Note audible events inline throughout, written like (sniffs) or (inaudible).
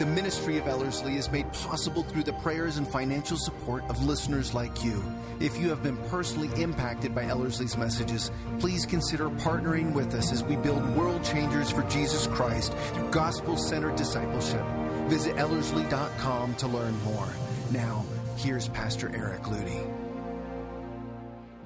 The ministry of Ellerslie is made possible through the prayers and financial support of listeners like you. If you have been personally impacted by Ellerslie's messages, please consider partnering with us as we build world changers for Jesus Christ through gospel centered discipleship. Visit Ellerslie.com to learn more. Now, here's Pastor Eric Ludy.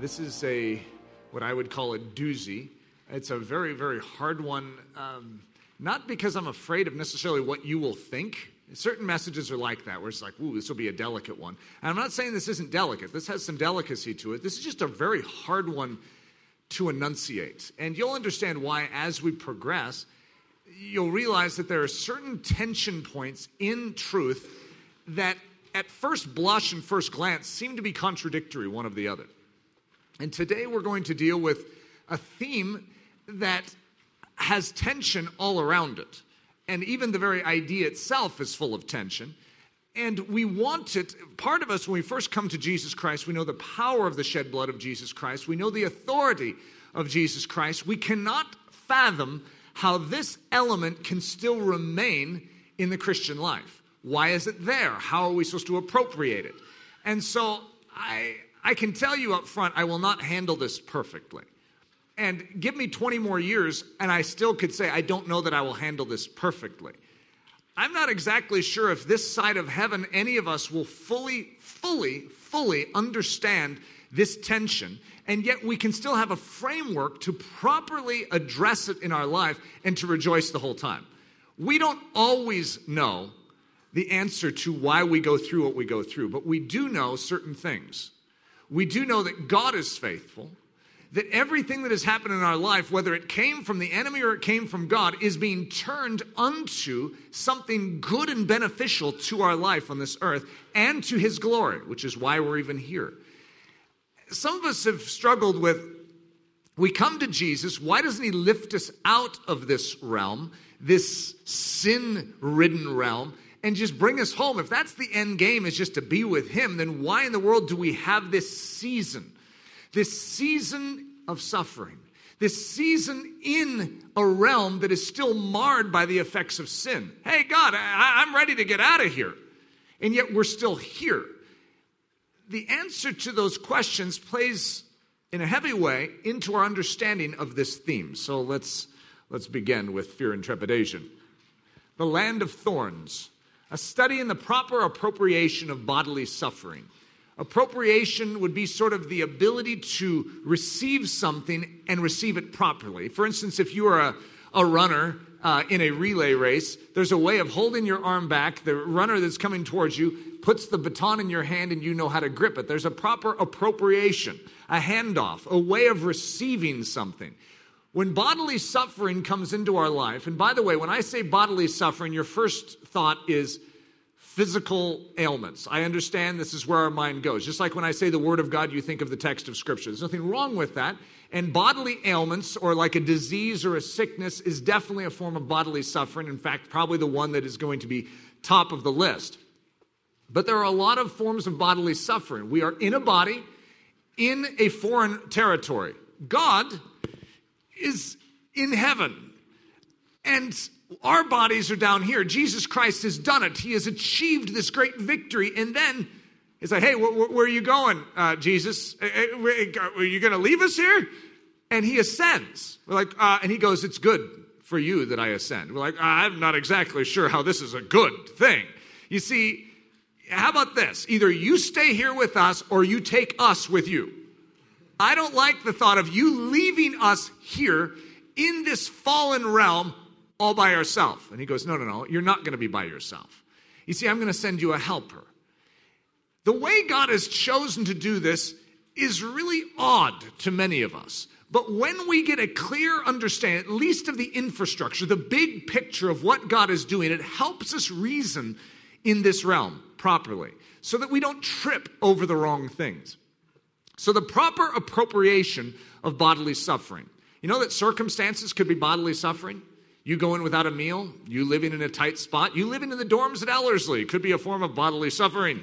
This is a what I would call a doozy. It's a very, very hard one. Um, not because I'm afraid of necessarily what you will think. Certain messages are like that, where it's like, ooh, this will be a delicate one. And I'm not saying this isn't delicate. This has some delicacy to it. This is just a very hard one to enunciate. And you'll understand why as we progress, you'll realize that there are certain tension points in truth that at first blush and first glance seem to be contradictory one of the other. And today we're going to deal with a theme that has tension all around it. And even the very idea itself is full of tension. And we want it, part of us, when we first come to Jesus Christ, we know the power of the shed blood of Jesus Christ, we know the authority of Jesus Christ. We cannot fathom how this element can still remain in the Christian life. Why is it there? How are we supposed to appropriate it? And so I, I can tell you up front, I will not handle this perfectly. And give me 20 more years, and I still could say, I don't know that I will handle this perfectly. I'm not exactly sure if this side of heaven, any of us will fully, fully, fully understand this tension, and yet we can still have a framework to properly address it in our life and to rejoice the whole time. We don't always know the answer to why we go through what we go through, but we do know certain things. We do know that God is faithful that everything that has happened in our life, whether it came from the enemy or it came from God, is being turned unto something good and beneficial to our life on this earth and to His glory, which is why we're even here. Some of us have struggled with we come to Jesus, why doesn't He lift us out of this realm, this sin ridden realm? and just bring us home. If that's the end game is just to be with him, then why in the world do we have this season? this season of suffering, this season in a realm that is still marred by the effects of sin. Hey, God, I, am ready to get out of here. And yet we're still here. The answer to those questions plays in a heavy way into our understanding of this theme. So let's, let's begin with fear and trepidation. The land of thorns, a study in the proper appropriation of bodily suffering. Appropriation would be sort of the ability to receive something and receive it properly. For instance, if you are a, a runner uh, in a relay race, there's a way of holding your arm back. The runner that's coming towards you puts the baton in your hand and you know how to grip it. There's a proper appropriation, a handoff, a way of receiving something. When bodily suffering comes into our life, and by the way, when I say bodily suffering, your first thought is physical ailments. I understand this is where our mind goes. Just like when I say the Word of God, you think of the text of Scripture. There's nothing wrong with that. And bodily ailments, or like a disease or a sickness, is definitely a form of bodily suffering. In fact, probably the one that is going to be top of the list. But there are a lot of forms of bodily suffering. We are in a body, in a foreign territory. God is in heaven. And our bodies are down here. Jesus Christ has done it. He has achieved this great victory. And then he's like, hey, wh- wh- where are you going, uh, Jesus? Uh, uh, are you going to leave us here? And he ascends. We're like, uh, and he goes, it's good for you that I ascend. We're like, I'm not exactly sure how this is a good thing. You see, how about this? Either you stay here with us or you take us with you. I don't like the thought of you leaving us here in this fallen realm all by ourselves. And he goes, No, no, no, you're not going to be by yourself. You see, I'm going to send you a helper. The way God has chosen to do this is really odd to many of us. But when we get a clear understanding, at least of the infrastructure, the big picture of what God is doing, it helps us reason in this realm properly so that we don't trip over the wrong things. So, the proper appropriation of bodily suffering. You know that circumstances could be bodily suffering? You go in without a meal, you living in a tight spot, you living in the dorms at Ellerslie could be a form of bodily suffering.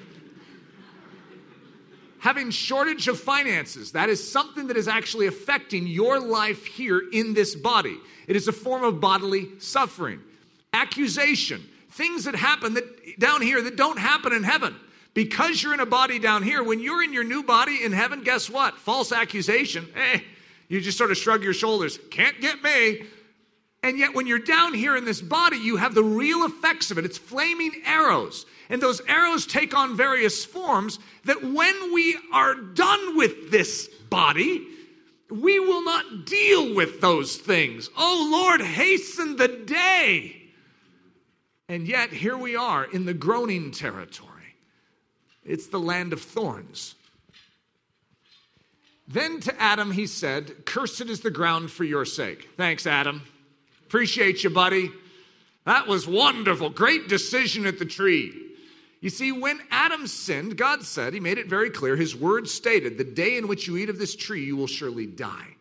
Having shortage of finances, that is something that is actually affecting your life here in this body. It is a form of bodily suffering. Accusation, things that happen that down here that don't happen in heaven. Because you're in a body down here, when you're in your new body in heaven, guess what? False accusation. Eh, you just sort of shrug your shoulders. Can't get me. And yet, when you're down here in this body, you have the real effects of it. It's flaming arrows. And those arrows take on various forms that when we are done with this body, we will not deal with those things. Oh Lord, hasten the day. And yet, here we are in the groaning territory. It's the land of thorns. Then to Adam he said, Cursed is the ground for your sake. Thanks, Adam. Appreciate you, buddy. That was wonderful. Great decision at the tree. You see, when Adam sinned, God said, He made it very clear, His word stated, The day in which you eat of this tree, you will surely die.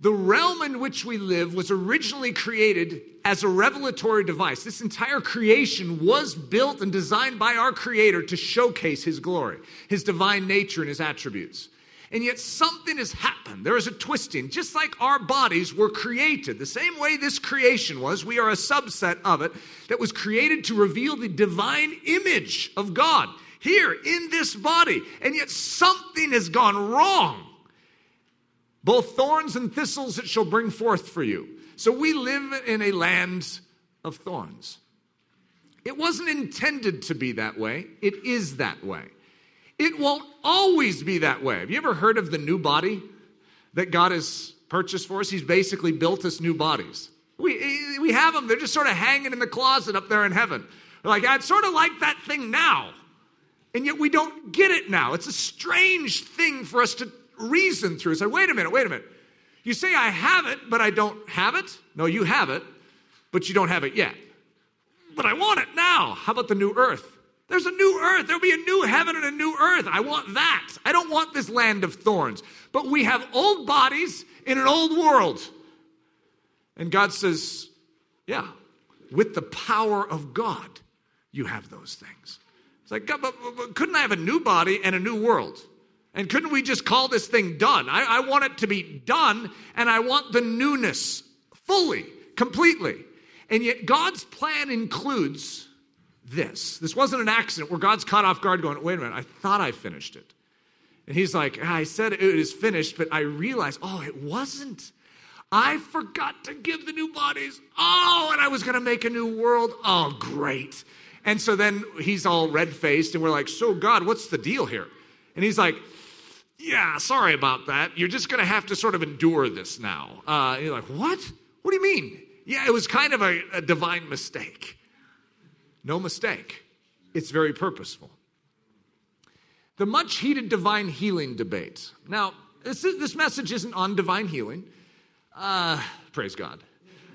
The realm in which we live was originally created as a revelatory device. This entire creation was built and designed by our Creator to showcase His glory, His divine nature, and His attributes. And yet something has happened. There is a twisting. Just like our bodies were created, the same way this creation was, we are a subset of it that was created to reveal the divine image of God here in this body. And yet something has gone wrong both thorns and thistles it shall bring forth for you. So we live in a land of thorns. It wasn't intended to be that way, it is that way. It won't always be that way. Have you ever heard of the new body that God has purchased for us? He's basically built us new bodies. We, we have them, they're just sort of hanging in the closet up there in heaven. Like, I'd sort of like that thing now. And yet we don't get it now. It's a strange thing for us to reason through. Say, wait a minute, wait a minute. You say I have it, but I don't have it? No, you have it, but you don't have it yet. But I want it now. How about the new earth? There's a new earth. There'll be a new heaven and a new earth. I want that. I don't want this land of thorns. But we have old bodies in an old world. And God says, yeah, with the power of God, you have those things. It's like, God, but, but couldn't I have a new body and a new world? And couldn't we just call this thing done? I, I, want it to be done, and I want the newness fully, completely. And yet, God's plan includes this. This wasn't an accident where God's caught off guard going, wait a minute, I thought I finished it. And He's like, I said it is finished, but I realized, oh, it wasn't. I forgot to give the new bodies. Oh, and I was going to make a new world. Oh, great. And so then he's all red faced, and we're like, so, God, what's the deal here? And he's like, yeah, sorry about that. You're just going to have to sort of endure this now. Uh, you're like, what? What do you mean? Yeah, it was kind of a, a divine mistake. No mistake. It's very purposeful. The much heated divine healing debate. Now, this, is, this message isn't on divine healing. Uh, praise God.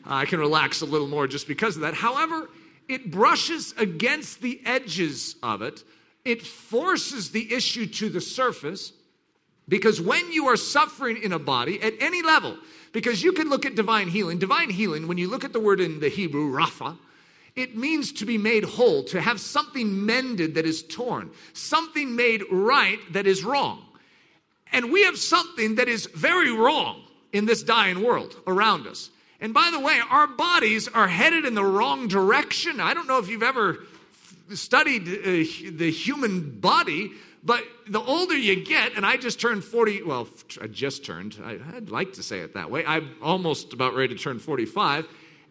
I can relax a little more just because of that. However, it brushes against the edges of it. It forces the issue to the surface because when you are suffering in a body at any level, because you can look at divine healing, divine healing, when you look at the word in the Hebrew, rapha, it means to be made whole, to have something mended that is torn, something made right that is wrong. And we have something that is very wrong in this dying world around us. And by the way, our bodies are headed in the wrong direction. I don't know if you've ever studied uh, the human body, but the older you get, and I just turned 40, well, I just turned, I, would like to say it that way. I'm almost about ready to turn 45,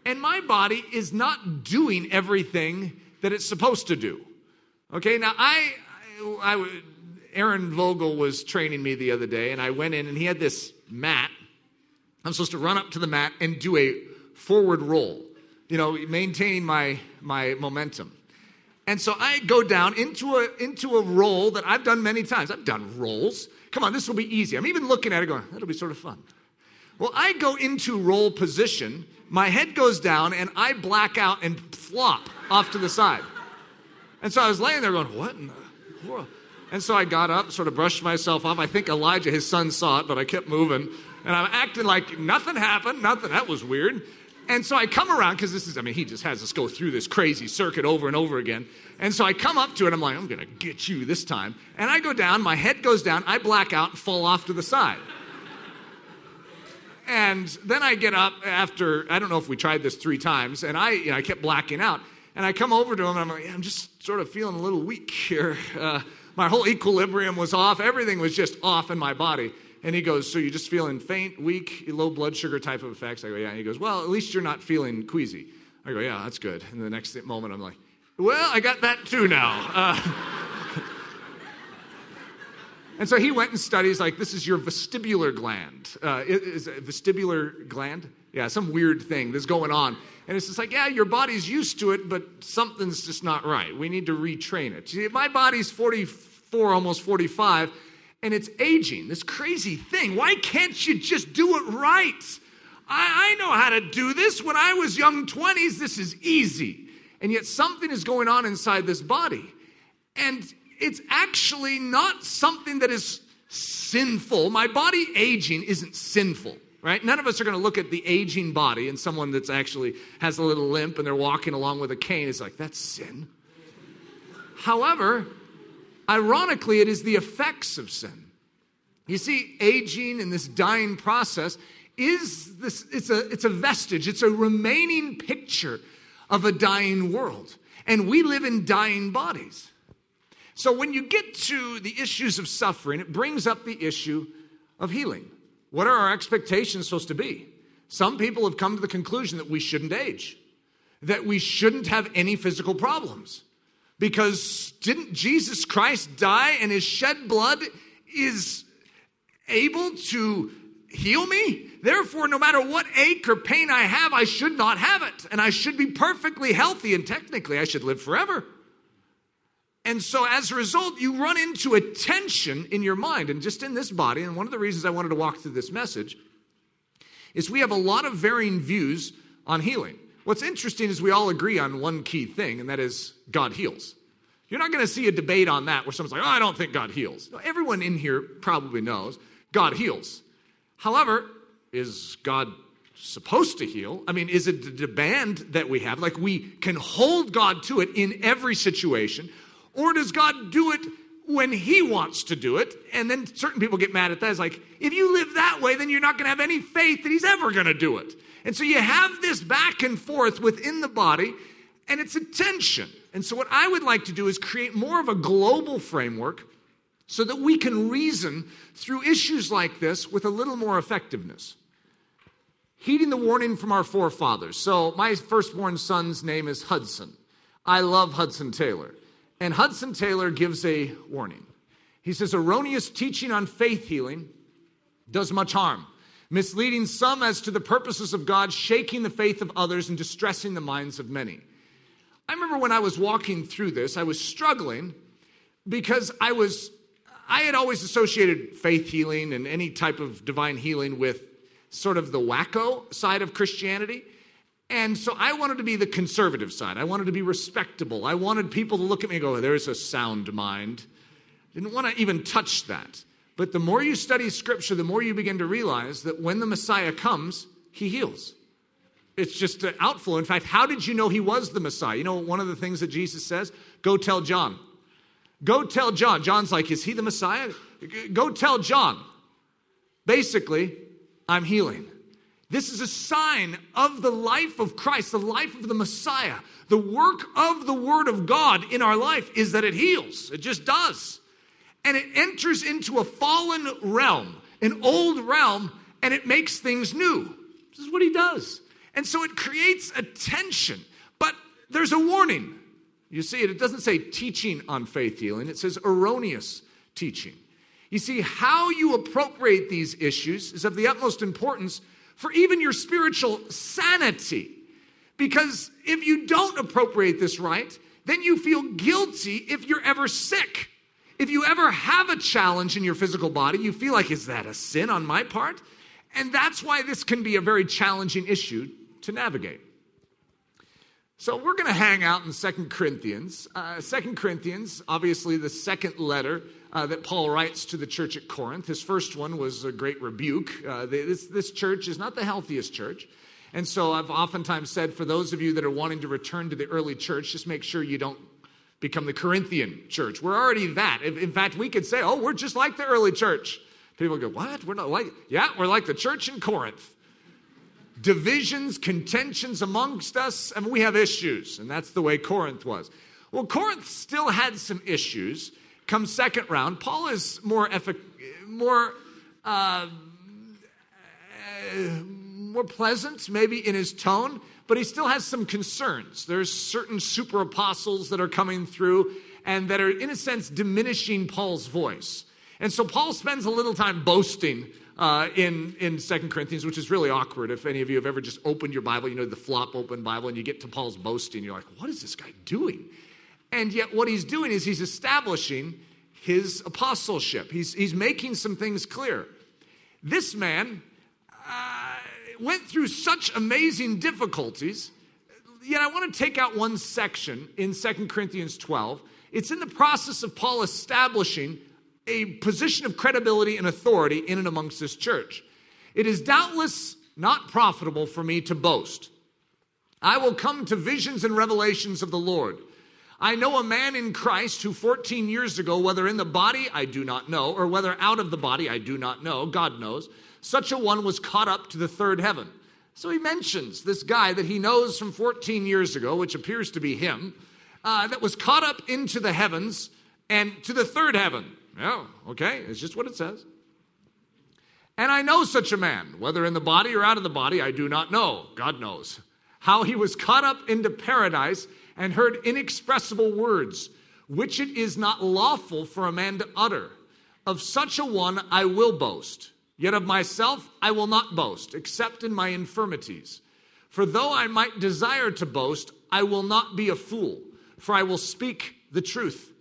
and my body is not doing everything that it's supposed to do. Okay, now I, I, I Aaron Vogel was training me the other day, and I went in and he had this mat. I'm supposed to run up to the mat and do a forward roll, you know, maintaining my, my momentum. And so I go down into a, into a roll that I've done many times. I've done rolls. Come on, this will be easy. I'm even looking at it going, that'll be sort of fun. Well, I go into roll position, my head goes down, and I black out and flop off to the side. And so I was laying there going, what in the world? And so I got up, sort of brushed myself off. I think Elijah, his son, saw it, but I kept moving. And I'm acting like nothing happened, nothing, that was weird. And so I come around, because this is, I mean, he just has us go through this crazy circuit over and over again. And so I come up to it, I'm like, I'm gonna get you this time. And I go down, my head goes down, I black out and fall off to the side. And then I get up after, I don't know if we tried this three times, and I, you know, I kept blacking out. And I come over to him and I'm like, I'm just sort of feeling a little weak here. (laughs) Uh, my whole equilibrium was off, everything was just off in my body. And he goes, So you're just feeling faint, weak, low blood sugar type of effects? I go, Yeah. And he goes, Well, at least you're not feeling queasy. I go, Yeah, that's good. And the next moment, I'm like, Well, I got that too now. Uh, (laughs) and so he went and studies like this is your vestibular gland. Uh, is it vestibular gland? Yeah, some weird thing that's going on. And it's just like, yeah, your body's used to it, but something's just not right. We need to retrain it. See, my body's 44, almost 45, and it's aging. This crazy thing. Why can't you just do it right? I, I know how to do this. When I was young 20s, this is easy. And yet something is going on inside this body. And it's actually not something that is sinful. My body aging isn't sinful, right? None of us are going to look at the aging body and someone that's actually has a little limp and they're walking along with a cane. It's like, that's sin. However, ironically, it is the effects of sin. You see, aging and this dying process is this, it's a, it's a vestige, it's a remaining picture of a dying world. And we live in dying bodies. So when you get to the issues of suffering, it brings up the issue of healing. What are our expectations supposed to be? Some people have come to the conclusion that we shouldn't age, that we shouldn't have any physical problems. Because didn't Jesus Christ die and his shed blood is able to heal me? Therefore, no matter what ache or pain I have, I should not have it. And I should be perfectly healthy, and technically, I should live forever. And so as a result, you run into a tension in your mind and just in this body. And one of the reasons I wanted to walk through this message is we have a lot of varying views on healing. What's interesting is we all agree on one key thing, and that is God heals. You're not going to see a debate on that where someone's like, oh, I don't think God heals. No, everyone in here probably knows God heals. However, is God supposed to heal? I mean, is it the demand that we have? Like we can hold God to it in every situation, or does God do it when He wants to do it? And then certain people get mad at that. It's like, if you live that way, then you're not going to have any faith that He's ever going to do it. And so you have this back and forth within the body, and it's a tension. And so, what I would like to do is create more of a global framework so that we can reason through issues like this with a little more effectiveness. Heeding the warning from our forefathers. So, my firstborn son's name is Hudson. I love Hudson Taylor. And Hudson Taylor gives a warning. He says, erroneous teaching on faith healing does much harm, misleading some as to the purposes of God, shaking the faith of others, and distressing the minds of many. I remember when I was walking through this, I was struggling because I was I had always associated faith healing and any type of divine healing with sort of the wacko side of Christianity. And so I wanted to be the conservative side. I wanted to be respectable. I wanted people to look at me and go, oh, there's a sound mind. Didn't want to even touch that. But the more you study scripture, the more you begin to realize that when the Messiah comes, he heals. It's just an outflow. In fact, how did you know he was the Messiah? You know, one of the things that Jesus says? Go tell John. Go tell John. John's like, is he the Messiah? Go tell John. Basically, I'm healing. This is a sign of the life of Christ, the life of the Messiah. The work of the Word of God in our life is that it heals. It just does. And it enters into a fallen realm, an old realm, and it makes things new. This is what He does. And so it creates a tension. But there's a warning. You see it, it doesn't say teaching on faith healing, it says erroneous teaching. You see, how you appropriate these issues is of the utmost importance for even your spiritual sanity. Because if you don't appropriate this right, then you feel guilty if you're ever sick. If you ever have a challenge in your physical body, you feel like, is that a sin on my part? And that's why this can be a very challenging issue to navigate. So we're going to hang out in Second Corinthians. Uh, Second Corinthians, obviously the second letter uh, that Paul writes to the church at Corinth. His first one was a great rebuke. Uh, this, this church is not the healthiest church. And so I've oftentimes said for those of you that are wanting to return to the early church, just make sure you don't become the Corinthian church. We're already that. In fact, we could say, oh, we're just like the early church. People go, what? We're not like, yeah, we're like the church in Corinth. Divisions, contentions amongst us, I and we have issues. And that's the way Corinth was. Well, Corinth still had some issues. Come second round, Paul is more, effic- more, uh, more pleasant, maybe in his tone, but he still has some concerns. There's certain super apostles that are coming through and that are, in a sense, diminishing Paul's voice. And so Paul spends a little time boasting uh, in, in 2 Corinthians, which is really awkward. If any of you have ever just opened your Bible, you know, the flop open Bible, and you get to Paul's boasting, you're like, what is this guy doing? And yet, what he's doing is he's establishing his apostleship. He's, he's making some things clear. This man uh, went through such amazing difficulties, yet I want to take out one section in 2 Corinthians 12. It's in the process of Paul establishing a position of credibility and authority in and amongst this church. It is doubtless not profitable for me to boast. I will come to visions and revelations of the Lord. I know a man in Christ who 14 years ago, whether in the body, I do not know, or whether out of the body, I do not know, God knows, such a one was caught up to the third heaven. So he mentions this guy that he knows from 14 years ago, which appears to be him, uh, that was caught up into the heavens and to the third heaven. Yeah, okay, it's just what it says. And I know such a man, whether in the body or out of the body, I do not know. God knows. How he was caught up into paradise and heard inexpressible words, which it is not lawful for a man to utter. Of such a one I will boast. Yet of myself I will not boast, except in my infirmities. For though I might desire to boast, I will not be a fool, for I will speak the truth.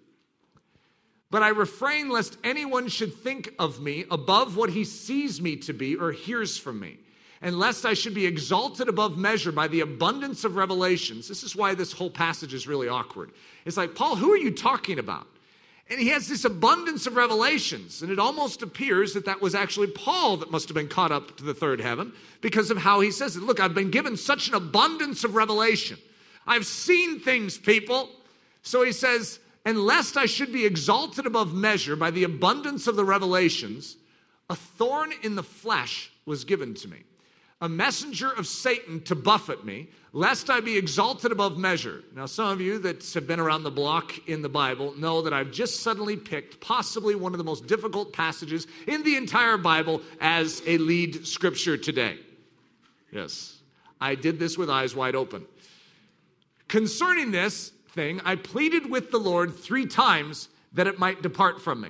But I refrain lest anyone should think of me above what he sees me to be or hears from me, and lest I should be exalted above measure by the abundance of revelations. This is why this whole passage is really awkward. It's like, Paul, who are you talking about? And he has this abundance of revelations, and it almost appears that that was actually Paul that must have been caught up to the third heaven because of how he says it. Look, I've been given such an abundance of revelation. I've seen things, people. So he says, and lest I should be exalted above measure by the abundance of the revelations, a thorn in the flesh was given to me, a messenger of Satan to buffet me, lest I be exalted above measure. Now, some of you that have been around the block in the Bible know that I've just suddenly picked possibly one of the most difficult passages in the entire Bible as a lead scripture today. Yes, I did this with eyes wide open. Concerning this, thing, I pleaded with the Lord three times that it might depart from me.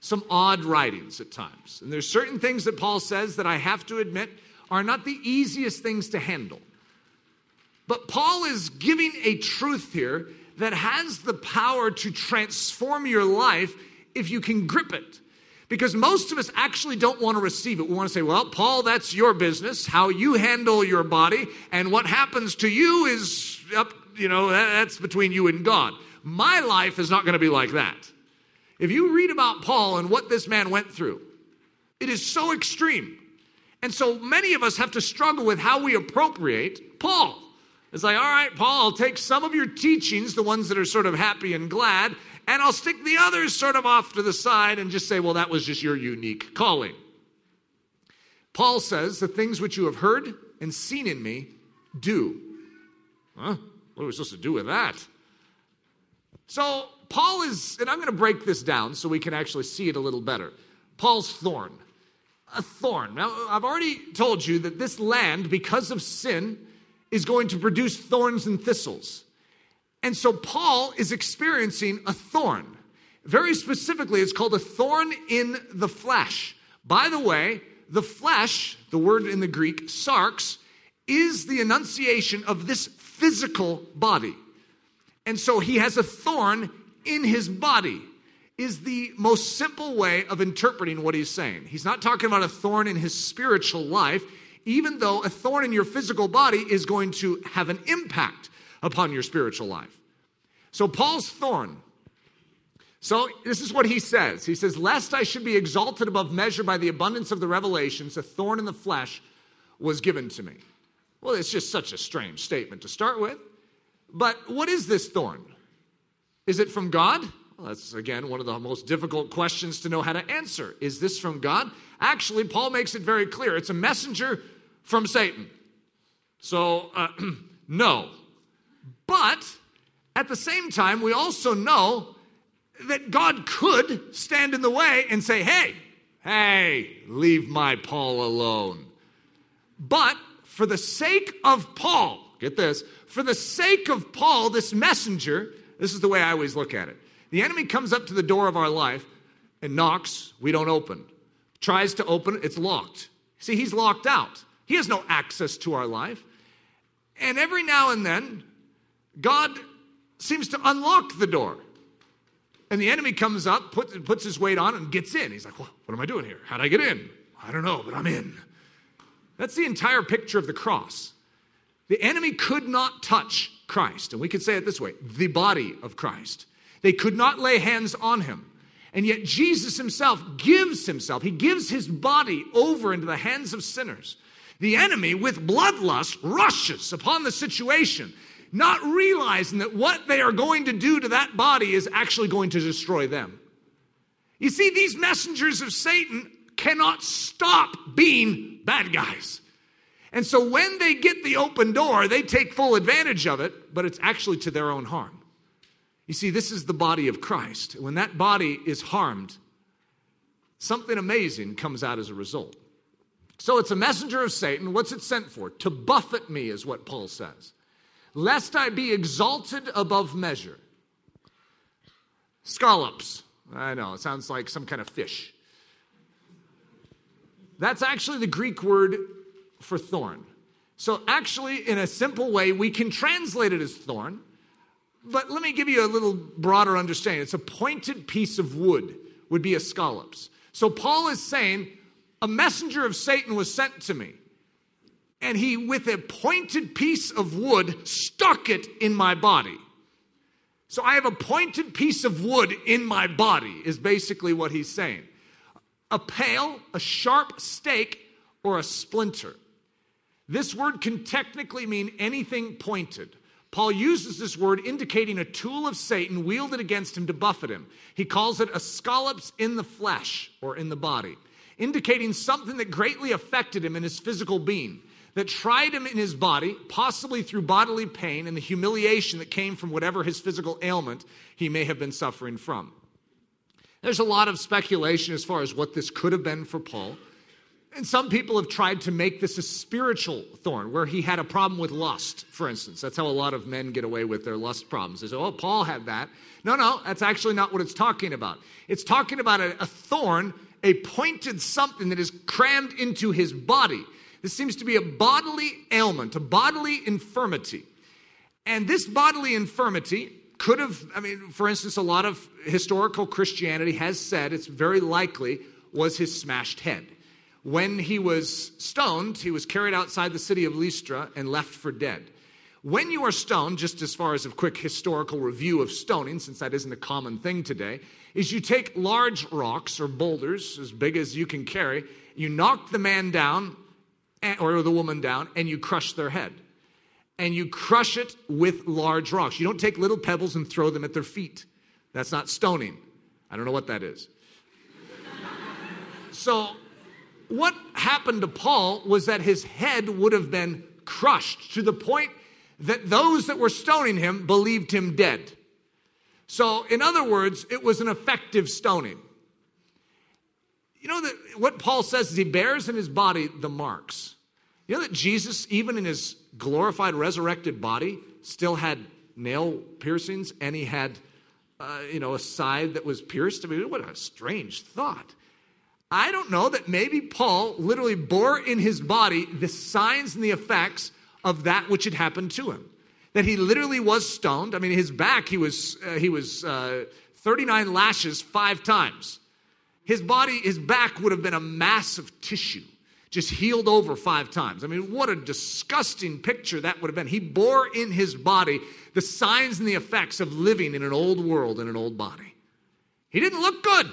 some odd writings at times. And there's certain things that Paul says that I have to admit are not the easiest things to handle. But Paul is giving a truth here that has the power to transform your life if you can grip it. Because most of us actually don't want to receive it. We want to say, well, Paul, that's your business, how you handle your body, and what happens to you is up you know, that's between you and God. My life is not going to be like that. If you read about Paul and what this man went through, it is so extreme. And so many of us have to struggle with how we appropriate Paul. It's like, all right, Paul, I'll take some of your teachings, the ones that are sort of happy and glad, and I'll stick the others sort of off to the side and just say, well, that was just your unique calling. Paul says, the things which you have heard and seen in me, do. Huh? What are we supposed to do with that? So, Paul is, and I'm going to break this down so we can actually see it a little better. Paul's thorn. A thorn. Now, I've already told you that this land, because of sin, is going to produce thorns and thistles. And so, Paul is experiencing a thorn. Very specifically, it's called a thorn in the flesh. By the way, the flesh, the word in the Greek, sarx, is the enunciation of this physical body. And so he has a thorn in his body, is the most simple way of interpreting what he's saying. He's not talking about a thorn in his spiritual life, even though a thorn in your physical body is going to have an impact upon your spiritual life. So, Paul's thorn. So, this is what he says. He says, Lest I should be exalted above measure by the abundance of the revelations, a thorn in the flesh was given to me. Well, it's just such a strange statement to start with. But what is this thorn? Is it from God? Well, that's again one of the most difficult questions to know how to answer. Is this from God? Actually, Paul makes it very clear it's a messenger from Satan. So, uh, (clears throat) no. But at the same time, we also know that God could stand in the way and say, hey, hey, leave my Paul alone. But for the sake of Paul, get this, for the sake of Paul, this messenger, this is the way I always look at it. The enemy comes up to the door of our life and knocks, we don't open. Tries to open, it's locked. See, he's locked out. He has no access to our life. And every now and then, God seems to unlock the door. And the enemy comes up, puts, puts his weight on, and gets in. He's like, well, What am I doing here? How'd I get in? I don't know, but I'm in. That's the entire picture of the cross. The enemy could not touch Christ. And we could say it this way the body of Christ. They could not lay hands on him. And yet Jesus himself gives himself, he gives his body over into the hands of sinners. The enemy, with bloodlust, rushes upon the situation not realizing that what they are going to do to that body is actually going to destroy them. You see, these messengers of Satan cannot stop being bad guys. And so when they get the open door, they take full advantage of it, but it's actually to their own harm. You see, this is the body of Christ. When that body is harmed, something amazing comes out as a result. So it's a messenger of Satan. What's it sent for? To buffet me, is what Paul says lest I be exalted above measure. Scallops. I know, it sounds like some kind of fish. That's actually the Greek word for thorn. So, actually, in a simple way, we can translate it as thorn, but let me give you a little broader understanding. It's a pointed piece of wood, would be a scallops. So, Paul is saying, A messenger of Satan was sent to me and he, with a pointed piece of wood, stuck it in my body. So I have a pointed piece of wood in my body, is basically what he's saying. A pale, a sharp stake, or a splinter. This word can technically mean anything pointed. Paul uses this word indicating a tool of Satan wielded against him to buffet him. He calls it a scallops in the flesh or in the body, indicating something that greatly affected him in his physical being that tried him in his body, possibly through bodily pain and the humiliation that came from whatever his physical ailment he may have been suffering from. There's a lot of speculation as far as what this could have been for Paul. And some people have tried to make this a spiritual thorn, where he had a problem with lust, for instance. That's how a lot of men get away with their lust problems. They say, oh, Paul had that. No, no, that's actually not what it's talking about. It's talking about a, a thorn, a pointed something that is crammed into his body. This seems to be a bodily ailment, a bodily infirmity. And this bodily infirmity could have, I mean, for instance, a lot of historical Christianity has said it's very likely was his smashed head. When he was stoned, he was carried outside the city of Lystra and left for dead. When you are stoned, just as far as a quick historical review of stoning, since that isn't a common thing today, is you take large rocks or boulders as big as you can carry, you knock the man down eh, or the woman down and you crush their head. And you crush it with large rocks. You don't take little pebbles and throw them at their feet. That's not stoning. I don't know what that is. (laughs) so, what happened to Paul was that his head would have been crushed to the point that those that were stoning him believed him dead. So, in other words, it was an effective stoning. You know that what Paul says is he bears in his body the marks. You know that Jesus, even in his glorified, resurrected body, still had nail piercings and he had, uh, you know, a side that was pierced. I mean, what a strange thought. I don't know that maybe Paul literally bore in his body the signs and the effects of that which had happened to him. That he literally was stoned. I mean, his back, he was, uh, he was uh, 39 lashes five times. His body, his back would have been a mass of tissue, just healed over five times. I mean, what a disgusting picture that would have been. He bore in his body the signs and the effects of living in an old world in an old body. He didn't look good.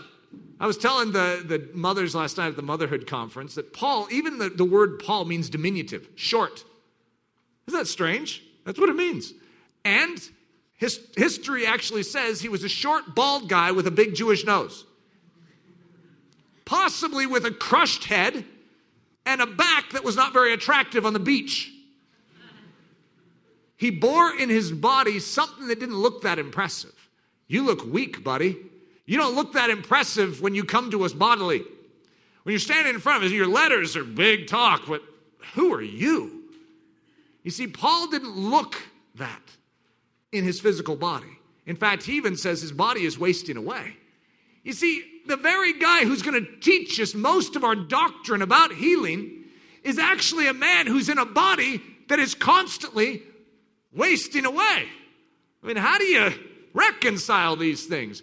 I was telling the, the mothers last night at the motherhood conference that Paul, even the, the word Paul means diminutive, short. Isn't that strange? That's what it means. And his, history actually says he was a short, bald guy with a big Jewish nose, possibly with a crushed head and a back that was not very attractive on the beach. He bore in his body something that didn't look that impressive. You look weak, buddy. You don't look that impressive when you come to us bodily. When you're standing in front of us, your letters are big talk, but who are you? You see, Paul didn't look that in his physical body. In fact, he even says his body is wasting away. You see, the very guy who's going to teach us most of our doctrine about healing is actually a man who's in a body that is constantly wasting away. I mean, how do you reconcile these things?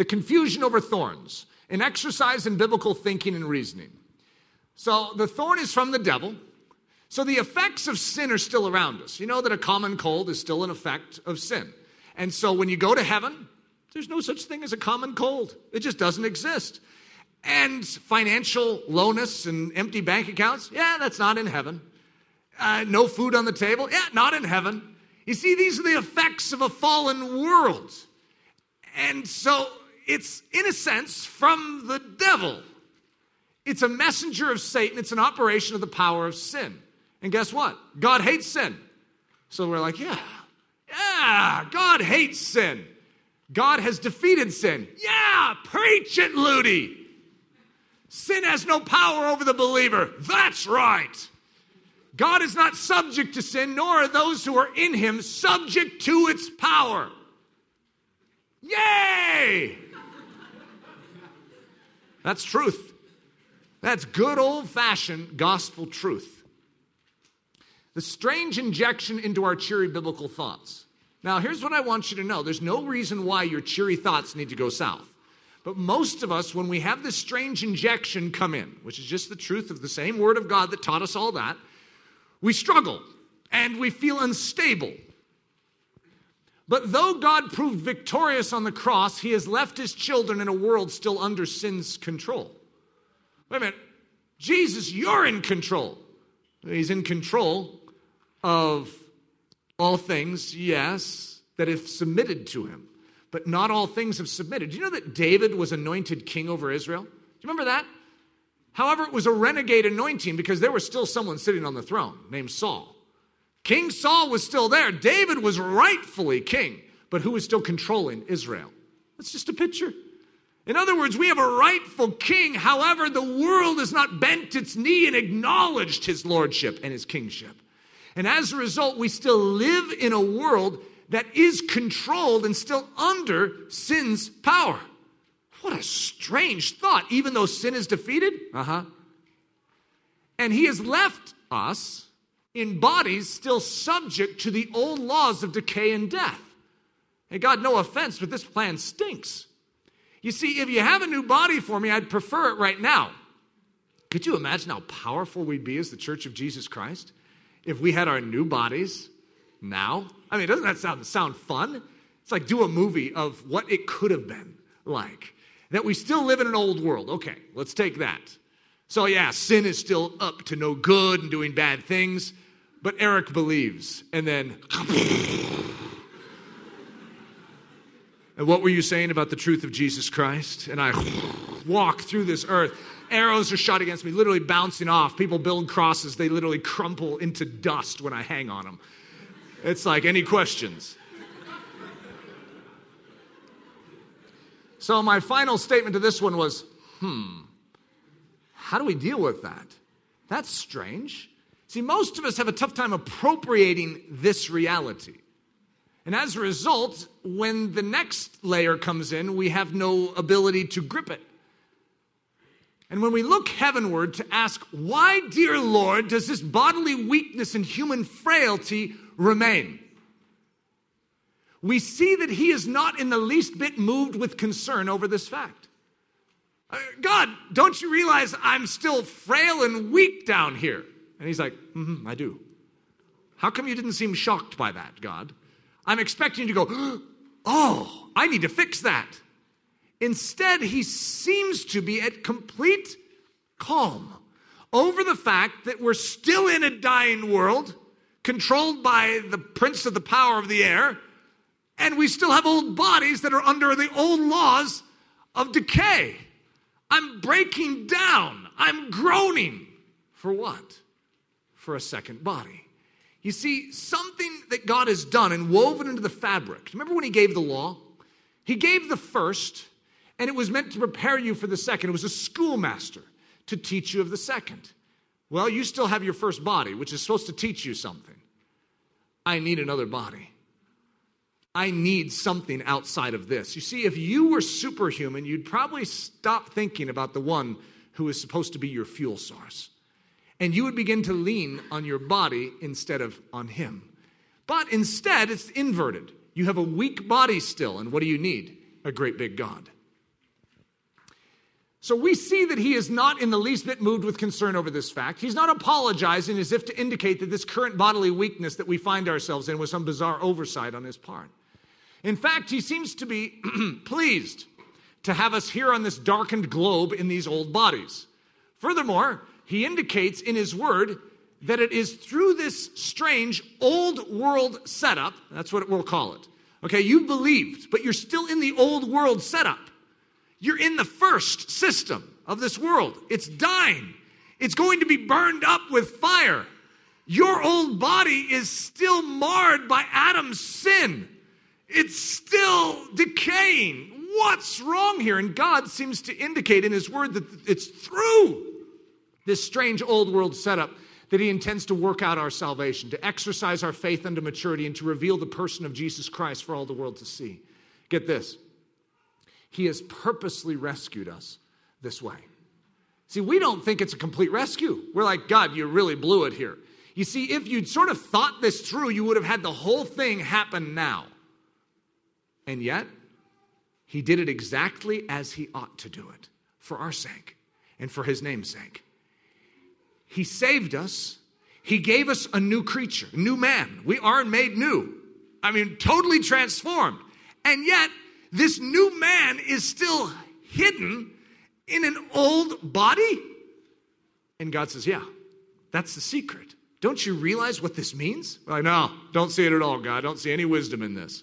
The confusion over thorns, an exercise in biblical thinking and reasoning. So the thorn is from the devil. So the effects of sin are still around us. You know that a common cold is still an effect of sin. And so when you go to heaven, there's no such thing as a common cold, it just doesn't exist. And financial lowness and empty bank accounts, yeah, that's not in heaven. Uh, no food on the table, yeah, not in heaven. You see, these are the effects of a fallen world. And so it's, in a sense, from the devil. It's a messenger of Satan, it's an operation of the power of sin. And guess what? God hates sin. So we're like, yeah, yeah, God hates sin. God has defeated sin. Yeah, preach it, Ludy. Sin has no power over the believer. That's right. God is not subject to sin, nor are those who are in him subject to its power. Yay! That's truth. That's good old fashioned gospel truth. The strange injection into our cheery biblical thoughts. Now, here's what I want you to know there's no reason why your cheery thoughts need to go south. But most of us, when we have this strange injection come in, which is just the truth of the same Word of God that taught us all that, we struggle and we feel unstable. But though God proved victorious on the cross, he has left his children in a world still under sin's control. Wait a minute. Jesus, you're in control. He's in control of all things, yes, that have submitted to him. But not all things have submitted. Do you know that David was anointed king over Israel? Do you remember that? However, it was a renegade anointing because there was still someone sitting on the throne named Saul. King Saul was still there. David was rightfully king, but who was still controlling Israel? That's just a picture. In other words, we have a rightful king. However, the world has not bent its knee and acknowledged his lordship and his kingship. And as a result, we still live in a world that is controlled and still under sin's power. What a strange thought, even though sin is defeated. Uh huh. And he has left us in bodies still subject to the old laws of decay and death. Hey, God, no offense, but this plan stinks. You see, if you have a new body for me, I'd prefer it right now. Could you imagine how powerful we'd be as the Church of Jesus Christ if we had our new bodies now? I mean, doesn't that sound, sound fun? It's like do a movie of what it could have been like. That we still live in an old world. Okay, let's take that. So, yeah, sin is still up to no good and doing bad things, but Eric believes. And then, and what were you saying about the truth of Jesus Christ? And I walk through this earth. Arrows are shot against me, literally bouncing off. People build crosses, they literally crumple into dust when I hang on them. It's like, any questions? So, my final statement to this one was hmm, how do we deal with that? That's strange. See, most of us have a tough time appropriating this reality. And as a result, when the next layer comes in, we have no ability to grip it. And when we look heavenward to ask, why, dear Lord, does this bodily weakness and human frailty remain? We see that he is not in the least bit moved with concern over this fact. Uh, God, don't you realize I'm still frail and weak down here? And he's like, mm-hmm, I do. How come you didn't seem shocked by that, God? I'm expecting you to go, (gasps) oh, I need to fix that. Instead, he seems to be at complete calm over the fact that we're still in a dying world, controlled by the prince of the power of the air, and we still have old bodies that are under the old laws of decay. I'm breaking down. I'm groaning. For what? For a second body. You see, something that God has done and woven into the fabric. Remember when He gave the law? He gave the first, and it was meant to prepare you for the second. It was a schoolmaster to teach you of the second. Well, you still have your first body, which is supposed to teach you something. I need another body. I need something outside of this. You see, if you were superhuman, you'd probably stop thinking about the one who is supposed to be your fuel source. And you would begin to lean on your body instead of on Him. But instead, it's inverted. You have a weak body still, and what do you need? A great big God. So we see that he is not in the least bit moved with concern over this fact. He's not apologizing as if to indicate that this current bodily weakness that we find ourselves in was some bizarre oversight on his part. In fact, he seems to be (clears throat) pleased to have us here on this darkened globe in these old bodies. Furthermore, he indicates in his word that it is through this strange old world setup, that's what we'll call it. Okay, you believed, but you're still in the old world setup. You're in the first system of this world. It's dying, it's going to be burned up with fire. Your old body is still marred by Adam's sin. It's still decaying. What's wrong here? And God seems to indicate in His Word that it's through this strange old world setup that He intends to work out our salvation, to exercise our faith unto maturity, and to reveal the person of Jesus Christ for all the world to see. Get this He has purposely rescued us this way. See, we don't think it's a complete rescue. We're like, God, you really blew it here. You see, if you'd sort of thought this through, you would have had the whole thing happen now. And yet, he did it exactly as he ought to do it for our sake and for his name's sake. He saved us. He gave us a new creature, a new man. We are made new. I mean, totally transformed. And yet, this new man is still hidden in an old body? And God says, Yeah, that's the secret. Don't you realize what this means? Like, no, don't see it at all, God. Don't see any wisdom in this.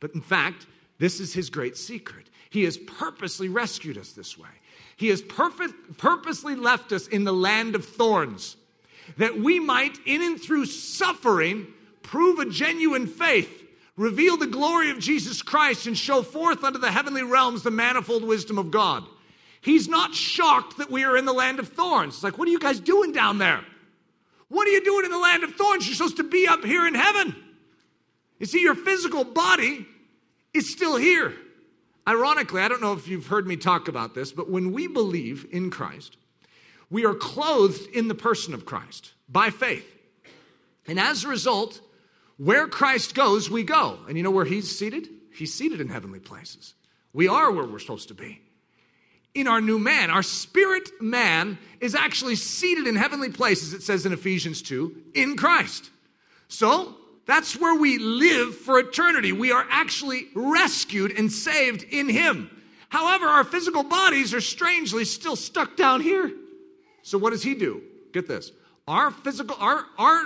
But in fact, this is his great secret. He has purposely rescued us this way. He has perfect, purposely left us in the land of thorns that we might, in and through suffering, prove a genuine faith, reveal the glory of Jesus Christ, and show forth unto the heavenly realms the manifold wisdom of God. He's not shocked that we are in the land of thorns. It's like, what are you guys doing down there? What are you doing in the land of thorns? You're supposed to be up here in heaven. You see, your physical body is still here. Ironically, I don't know if you've heard me talk about this, but when we believe in Christ, we are clothed in the person of Christ by faith. And as a result, where Christ goes, we go. And you know where he's seated? He's seated in heavenly places. We are where we're supposed to be. In our new man, our spirit man is actually seated in heavenly places, it says in Ephesians 2, in Christ. So, that's where we live for eternity. We are actually rescued and saved in Him. However, our physical bodies are strangely still stuck down here. So what does He do? Get this. Our physical, our, our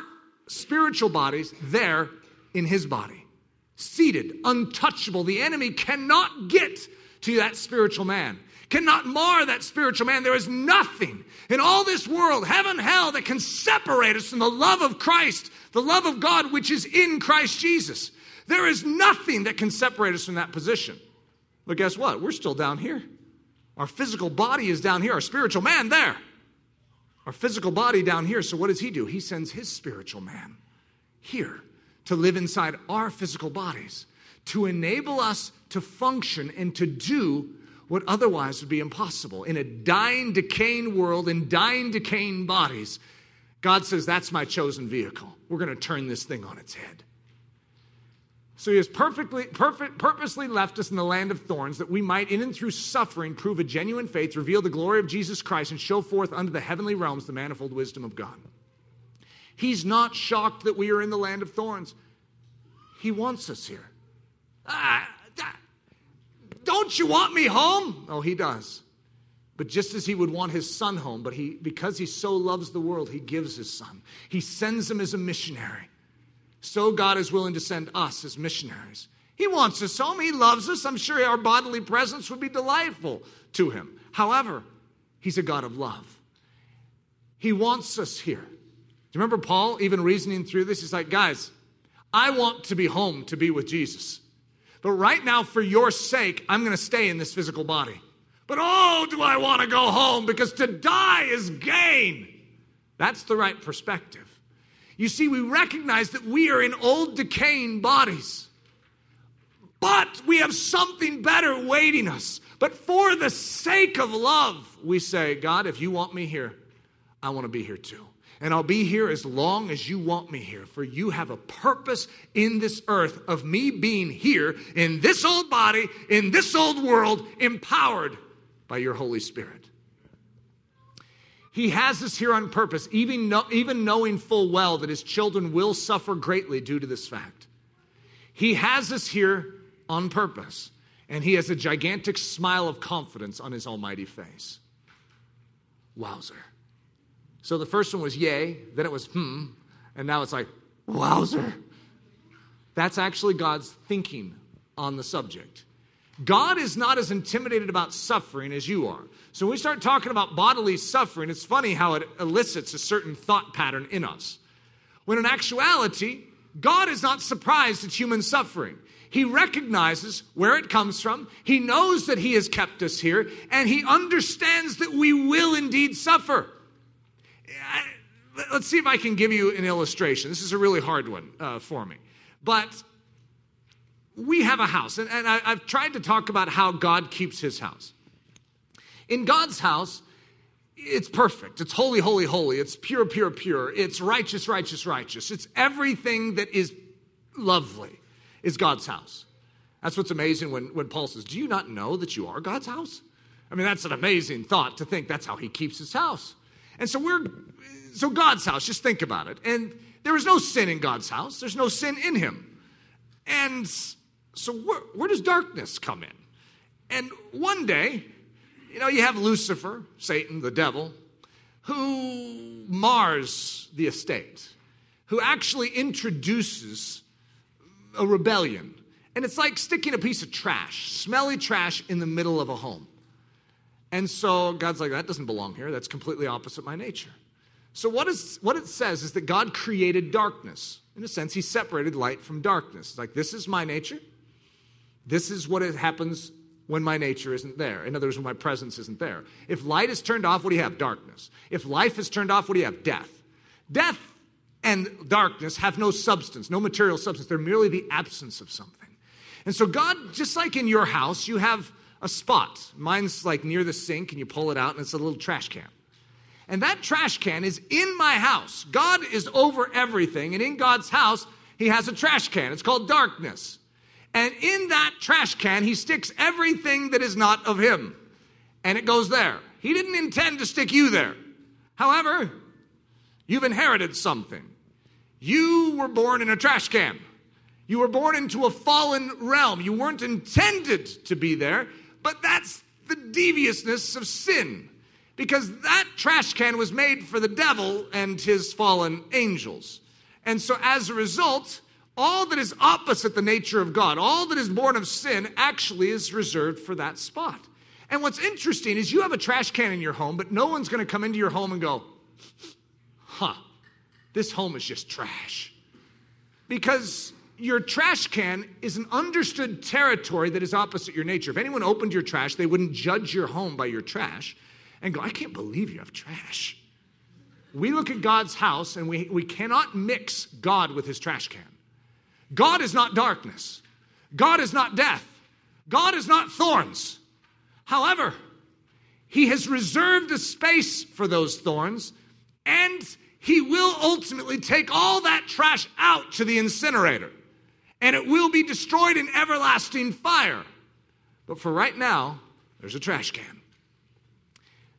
spiritual bodies, there in His body, seated, untouchable. The enemy cannot get to that spiritual man cannot mar that spiritual man. There is nothing in all this world, heaven, hell, that can separate us from the love of Christ, the love of God which is in Christ Jesus. There is nothing that can separate us from that position. But guess what? We're still down here. Our physical body is down here, our spiritual man there. Our physical body down here. So what does he do? He sends his spiritual man here to live inside our physical bodies, to enable us to function and to do what otherwise would be impossible. In a dying, decaying world, in dying, decaying bodies, God says, That's my chosen vehicle. We're going to turn this thing on its head. So he has perfectly, perfect, purposely left us in the land of thorns that we might, in and through suffering, prove a genuine faith, reveal the glory of Jesus Christ, and show forth unto the heavenly realms the manifold wisdom of God. He's not shocked that we are in the land of thorns. He wants us here. Ah, don't you want me home? Oh, he does. But just as he would want his son home, but he, because he so loves the world, he gives his son. He sends him as a missionary so God is willing to send us as missionaries. He wants us home. He loves us. I'm sure our bodily presence would be delightful to him. However, he's a God of love. He wants us here. Do you remember Paul even reasoning through this? He's like, guys, I want to be home to be with Jesus. But right now, for your sake, I'm going to stay in this physical body. But oh, do I want to go home because to die is gain. That's the right perspective. You see, we recognize that we are in old, decaying bodies. But we have something better waiting us. But for the sake of love, we say, God, if you want me here, I want to be here too. And I'll be here as long as you want me here. For you have a purpose in this earth of me being here in this old body, in this old world, empowered by your Holy Spirit. He has us here on purpose, even, know, even knowing full well that his children will suffer greatly due to this fact. He has us here on purpose, and he has a gigantic smile of confidence on his almighty face. Wowzer. So the first one was yay, then it was hmm, and now it's like, wowzer. That's actually God's thinking on the subject. God is not as intimidated about suffering as you are. So when we start talking about bodily suffering, it's funny how it elicits a certain thought pattern in us. When in actuality, God is not surprised at human suffering. He recognizes where it comes from. He knows that He has kept us here, and He understands that we will indeed suffer. Let's see if I can give you an illustration. This is a really hard one uh, for me. But we have a house, and, and I, I've tried to talk about how God keeps His house. In God's house, it's perfect. It's holy, holy, holy. It's pure, pure, pure. It's righteous, righteous, righteous. It's everything that is lovely is God's house. That's what's amazing when, when Paul says, Do you not know that you are God's house? I mean, that's an amazing thought to think that's how he keeps his house. And so we're, so God's house, just think about it. And there is no sin in God's house, there's no sin in him. And so where, where does darkness come in? And one day, you know, you have Lucifer, Satan, the devil, who mars the estate, who actually introduces a rebellion. And it's like sticking a piece of trash, smelly trash, in the middle of a home. And so God's like, that doesn't belong here. That's completely opposite my nature. So, what, is, what it says is that God created darkness. In a sense, He separated light from darkness. It's like, this is my nature. This is what it happens when my nature isn't there. In other words, when my presence isn't there. If light is turned off, what do you have? Darkness. If life is turned off, what do you have? Death. Death and darkness have no substance, no material substance. They're merely the absence of something. And so, God, just like in your house, you have a spot. Mine's like near the sink, and you pull it out, and it's a little trash can. And that trash can is in my house. God is over everything, and in God's house, He has a trash can. It's called darkness. And in that trash can, he sticks everything that is not of him. And it goes there. He didn't intend to stick you there. However, you've inherited something. You were born in a trash can. You were born into a fallen realm. You weren't intended to be there, but that's the deviousness of sin. Because that trash can was made for the devil and his fallen angels. And so as a result, all that is opposite the nature of God, all that is born of sin, actually is reserved for that spot. And what's interesting is you have a trash can in your home, but no one's going to come into your home and go, huh, this home is just trash. Because your trash can is an understood territory that is opposite your nature. If anyone opened your trash, they wouldn't judge your home by your trash and go, I can't believe you have trash. We look at God's house and we, we cannot mix God with his trash can. God is not darkness. God is not death. God is not thorns. However, he has reserved a space for those thorns, and he will ultimately take all that trash out to the incinerator, and it will be destroyed in everlasting fire. But for right now, there's a trash can.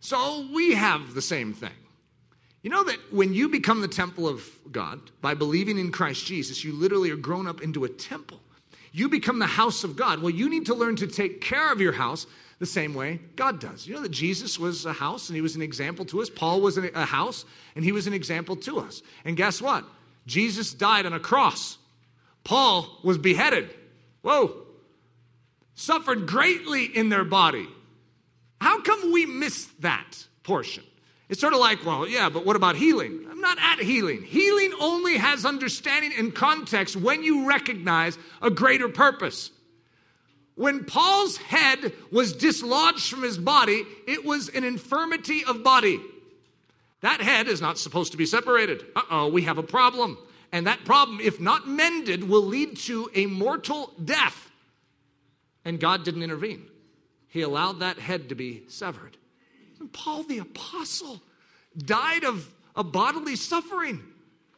So we have the same thing. You know that when you become the temple of God by believing in Christ Jesus, you literally are grown up into a temple. You become the house of God. Well, you need to learn to take care of your house the same way God does. You know that Jesus was a house and he was an example to us. Paul was a house and he was an example to us. And guess what? Jesus died on a cross. Paul was beheaded. Whoa. Suffered greatly in their body. How come we miss that portion? It's sort of like, well, yeah, but what about healing? I'm not at healing. Healing only has understanding and context when you recognize a greater purpose. When Paul's head was dislodged from his body, it was an infirmity of body. That head is not supposed to be separated. Uh oh, we have a problem. And that problem, if not mended, will lead to a mortal death. And God didn't intervene, He allowed that head to be severed. And Paul the Apostle died of a bodily suffering.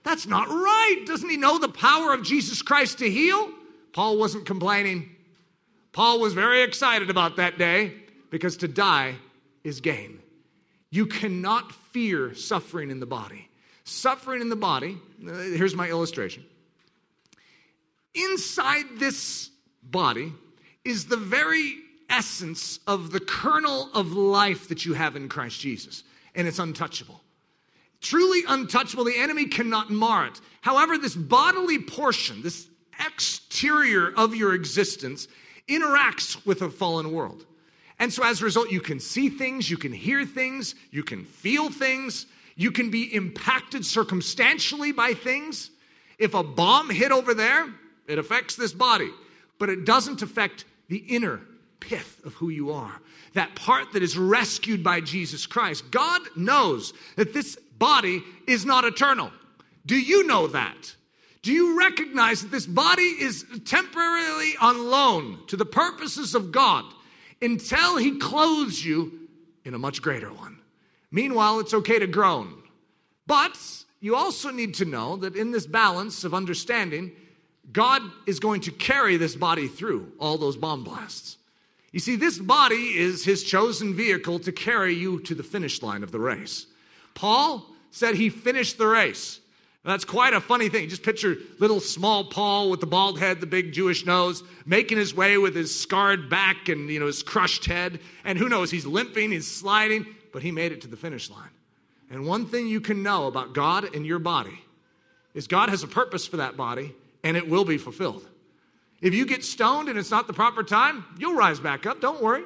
That's not right. Doesn't he know the power of Jesus Christ to heal? Paul wasn't complaining. Paul was very excited about that day because to die is gain. You cannot fear suffering in the body. Suffering in the body, here's my illustration. Inside this body is the very essence of the kernel of life that you have in Christ Jesus, and it's untouchable. Truly untouchable. The enemy cannot mar it. However, this bodily portion, this exterior of your existence, interacts with a fallen world. And so as a result, you can see things, you can hear things, you can feel things, you can be impacted circumstantially by things. If a bomb hit over there, it affects this body, but it doesn't affect the inner pith of who you are. That part that is rescued by Jesus Christ. God knows that this body is not eternal. Do you know that? Do you recognize that this body is temporarily on loan to the purposes of God until He clothes you in a much greater one? Meanwhile, it's okay to groan. But you also need to know that in this balance of understanding, God is going to carry this body through all those bomb blasts. You see, this body is His chosen vehicle to carry you to the finish line of the race. Paul said he finished the race. That's quite a funny thing. Just picture little small Paul with the bald head, the big Jewish nose, making his way with his scarred back and you know his crushed head. And who knows, he's limping, he's sliding, but he made it to the finish line. And one thing you can know about God and your body is God has a purpose for that body and it will be fulfilled. If you get stoned and it's not the proper time, you'll rise back up, don't worry.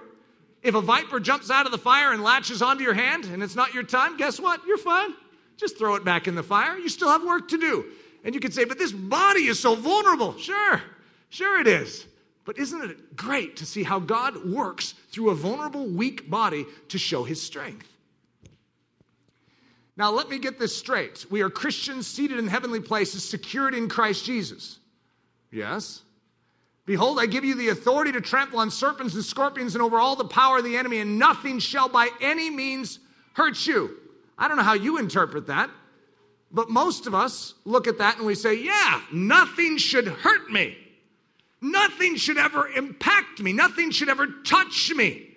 If a viper jumps out of the fire and latches onto your hand and it's not your time, guess what? You're fine. Just throw it back in the fire. You still have work to do. And you could say, but this body is so vulnerable. Sure, sure it is. But isn't it great to see how God works through a vulnerable, weak body to show his strength? Now, let me get this straight. We are Christians seated in heavenly places, secured in Christ Jesus. Yes. Behold, I give you the authority to trample on serpents and scorpions and over all the power of the enemy, and nothing shall by any means hurt you. I don't know how you interpret that, but most of us look at that and we say, yeah, nothing should hurt me. Nothing should ever impact me. Nothing should ever touch me.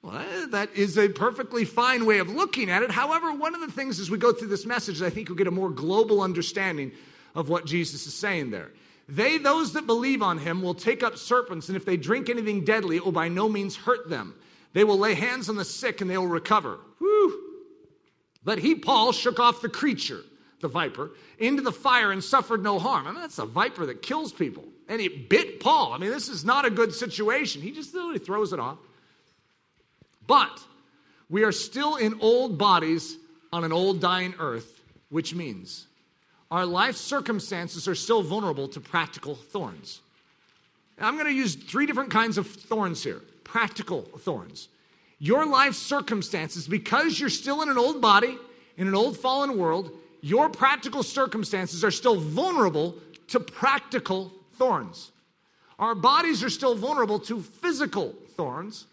Well, that is a perfectly fine way of looking at it. However, one of the things as we go through this message, I think you'll get a more global understanding of what Jesus is saying there. They, those that believe on him, will take up serpents, and if they drink anything deadly, it will by no means hurt them. They will lay hands on the sick and they will recover. Whew. But he, Paul, shook off the creature, the viper, into the fire and suffered no harm. I mean, that's a viper that kills people. And it bit Paul. I mean, this is not a good situation. He just oh, literally throws it off. But we are still in old bodies on an old dying earth, which means our life circumstances are still vulnerable to practical thorns. I'm going to use three different kinds of thorns here practical thorns your life circumstances, because you're still in an old body, in an old fallen world, your practical circumstances are still vulnerable to practical thorns. Our bodies are still vulnerable to physical thorns,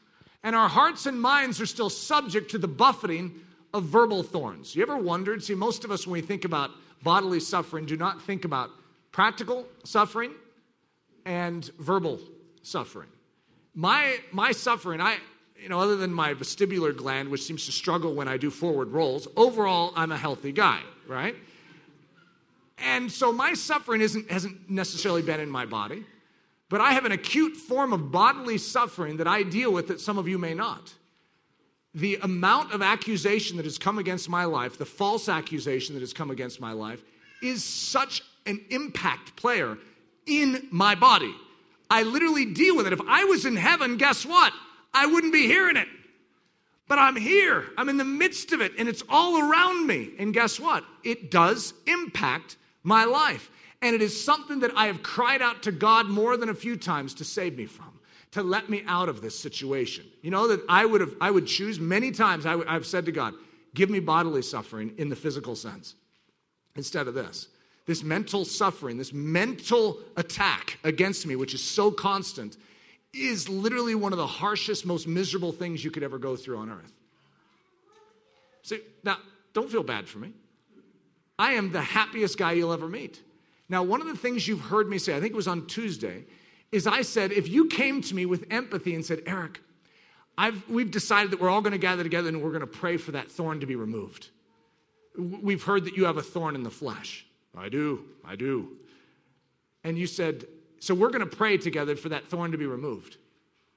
And our hearts and minds are still subject to the buffeting of verbal thorns. You ever wondered? See, most of us, when we think about bodily suffering, do not think about practical suffering and verbal suffering. My, my suffering, I, you know, other than my vestibular gland, which seems to struggle when I do forward rolls, overall, I'm a healthy guy, right? And so my suffering isn't, hasn't necessarily been in my body, but I have an acute form of bodily suffering that I deal with that some of you may not. The amount of accusation that has come against my life, the false accusation that has come against my life, is such an impact player in my body. I literally deal with it. If I was in heaven, guess what? I wouldn't be hearing it. But I'm here, I'm in the midst of it, and it's all around me. And guess what? It does impact my life. And it is something that I have cried out to God more than a few times to save me from, to let me out of this situation. You know, that I would have, I would choose many times, i w- I've said to God, give me bodily suffering in the physical sense instead of this. This mental suffering, this mental attack against me, which is so constant, is literally one of the harshest, most miserable things you could ever go through on earth. See, now, don't feel bad for me. I am the happiest guy you'll ever meet. Now, one of the things you've heard me say, I think it was on Tuesday, is I said, if you came to me with empathy and said, Eric, I've, we've decided that we're all going to gather together and we're going to pray for that thorn to be removed. We've heard that you have a thorn in the flesh. I do, I do. And you said, so we're going to pray together for that thorn to be removed.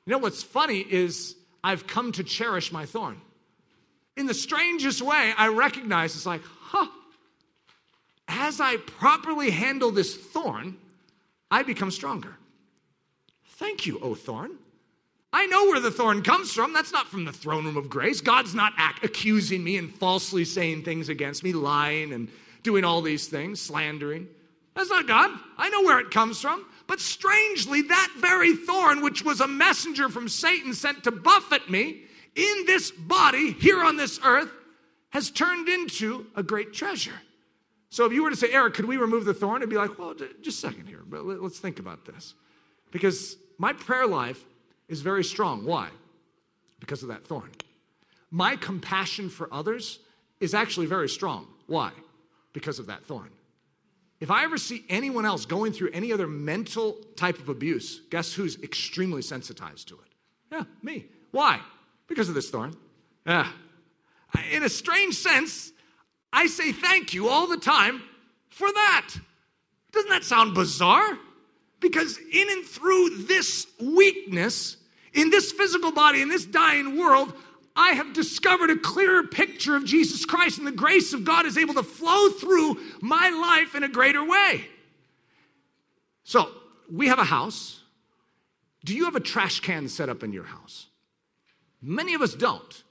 You know what's funny is I've come to cherish my thorn. In the strangest way, I recognize it's like, huh, as I properly handle this thorn, I become stronger. Thank you, O thorn. I know where the thorn comes from. That's not from the throne room of grace. God's not accusing me and falsely saying things against me, lying and doing all these things, slandering. That's not God. I know where it comes from. But strangely, that very thorn, which was a messenger from Satan sent to buffet me in this body here on this earth, has turned into a great treasure. So if you were to say, Eric, could we remove the thorn? It'd be like, well, just a second here, but let's think about this. Because my prayer life is very strong. Why? Because of that thorn. My compassion for others is actually very strong. Why? Because of that thorn. If I ever see anyone else going through any other mental type of abuse, guess who's extremely sensitized to it? Yeah, me. Why? Because of this thorn. Yeah. In a strange sense, I say thank you all the time for that. Doesn't that sound bizarre? Because in and through this weakness, in this physical body, in this dying world, I have discovered a clearer picture of Jesus Christ, and the grace of God is able to flow through my life in a greater way. So, we have a house. Do you have a trash can set up in your house? Many of us don't.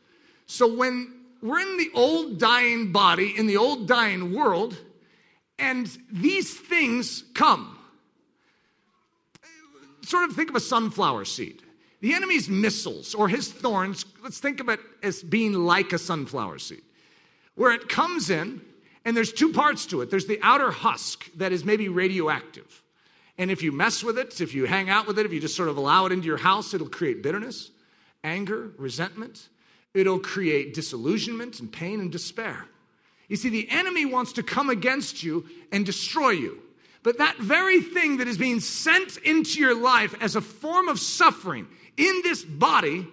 So, when we're in the old dying body, in the old dying world, and these things come. Sort of think of a sunflower seed. The enemy's missiles or his thorns, let's think of it as being like a sunflower seed, where it comes in, and there's two parts to it. There's the outer husk that is maybe radioactive. And if you mess with it, if you hang out with it, if you just sort of allow it into your house, it'll create bitterness, anger, resentment. It'll create disillusionment and pain and despair. You see, the enemy wants to come against you and destroy you. But that very thing that is being sent into your life as a form of suffering in this body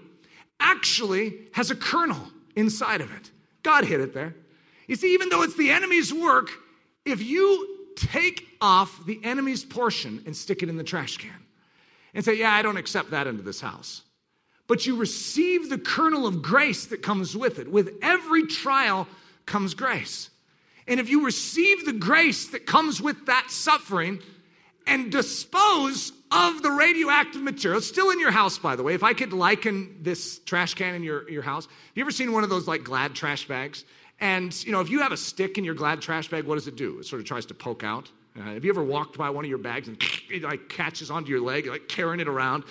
actually has a kernel inside of it. God hid it there. You see, even though it's the enemy's work, if you take off the enemy's portion and stick it in the trash can and say, Yeah, I don't accept that into this house, but you receive the kernel of grace that comes with it. With every trial comes grace. And if you receive the grace that comes with that suffering and dispose of the radioactive material, still in your house, by the way, if I could liken this trash can in your, your house, have you ever seen one of those like glad trash bags? And, you know, if you have a stick in your glad trash bag, what does it do? It sort of tries to poke out. Uh, have you ever walked by one of your bags and (laughs) it like catches onto your leg, like carrying it around?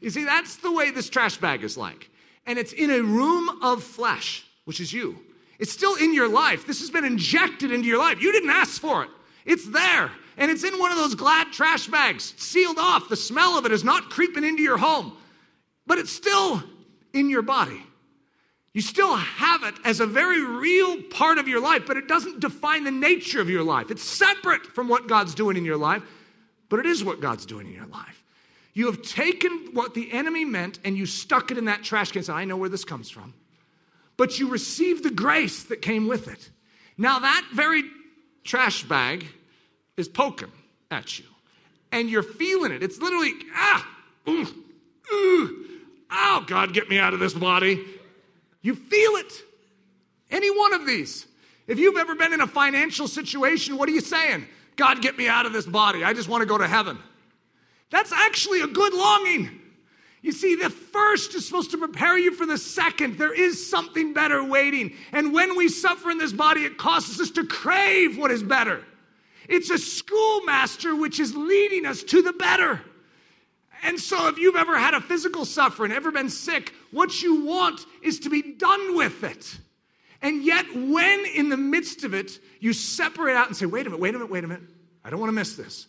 You see, that's the way this trash bag is like. And it's in a room of flesh, which is you. It's still in your life. This has been injected into your life. You didn't ask for it, it's there. And it's in one of those glad trash bags, sealed off. The smell of it is not creeping into your home, but it's still in your body. You still have it as a very real part of your life, but it doesn't define the nature of your life. It's separate from what God's doing in your life, but it is what God's doing in your life. You have taken what the enemy meant and you stuck it in that trash can So I know where this comes from. But you received the grace that came with it. Now, that very trash bag is poking at you, and you're feeling it. It's literally, ah, ooh, ooh, oh, God, get me out of this body. You feel it. Any one of these. If you've ever been in a financial situation, what are you saying? God, get me out of this body. I just want to go to heaven. That's actually a good longing. You see, the first is supposed to prepare you for the second. There is something better waiting. And when we suffer in this body, it causes us to crave what is better. It's a schoolmaster which is leading us to the better. And so, if you've ever had a physical suffering, ever been sick, what you want is to be done with it. And yet, when in the midst of it, you separate out and say, wait a minute, wait a minute, wait a minute, I don't want to miss this.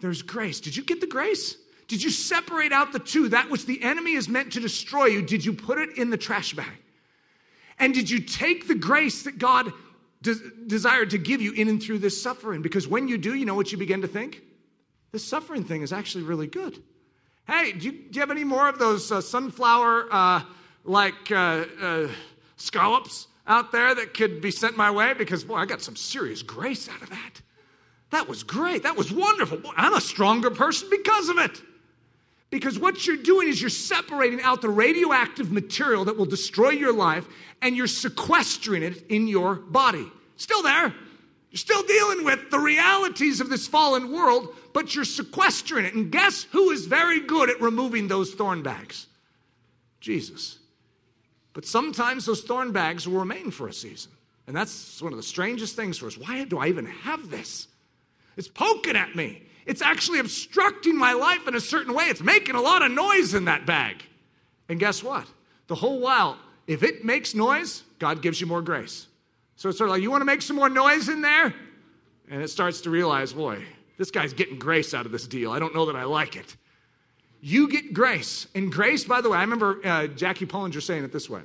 There's grace. Did you get the grace? Did you separate out the two? That which the enemy is meant to destroy you, did you put it in the trash bag? And did you take the grace that God de- desired to give you in and through this suffering? Because when you do, you know what you begin to think? This suffering thing is actually really good. Hey, do you, do you have any more of those uh, sunflower uh, like uh, uh, scallops out there that could be sent my way? Because, boy, I got some serious grace out of that. That was great. That was wonderful. Boy, I'm a stronger person because of it. Because what you're doing is you're separating out the radioactive material that will destroy your life and you're sequestering it in your body. Still there. You're still dealing with the realities of this fallen world, but you're sequestering it. And guess who is very good at removing those thorn bags? Jesus. But sometimes those thorn bags will remain for a season. And that's one of the strangest things for us. Why do I even have this? It's poking at me. It's actually obstructing my life in a certain way. It's making a lot of noise in that bag. And guess what? The whole while, if it makes noise, God gives you more grace. So it's sort of like, you want to make some more noise in there? And it starts to realize, boy, this guy's getting grace out of this deal. I don't know that I like it. You get grace. And grace, by the way, I remember uh, Jackie Pullinger saying it this way.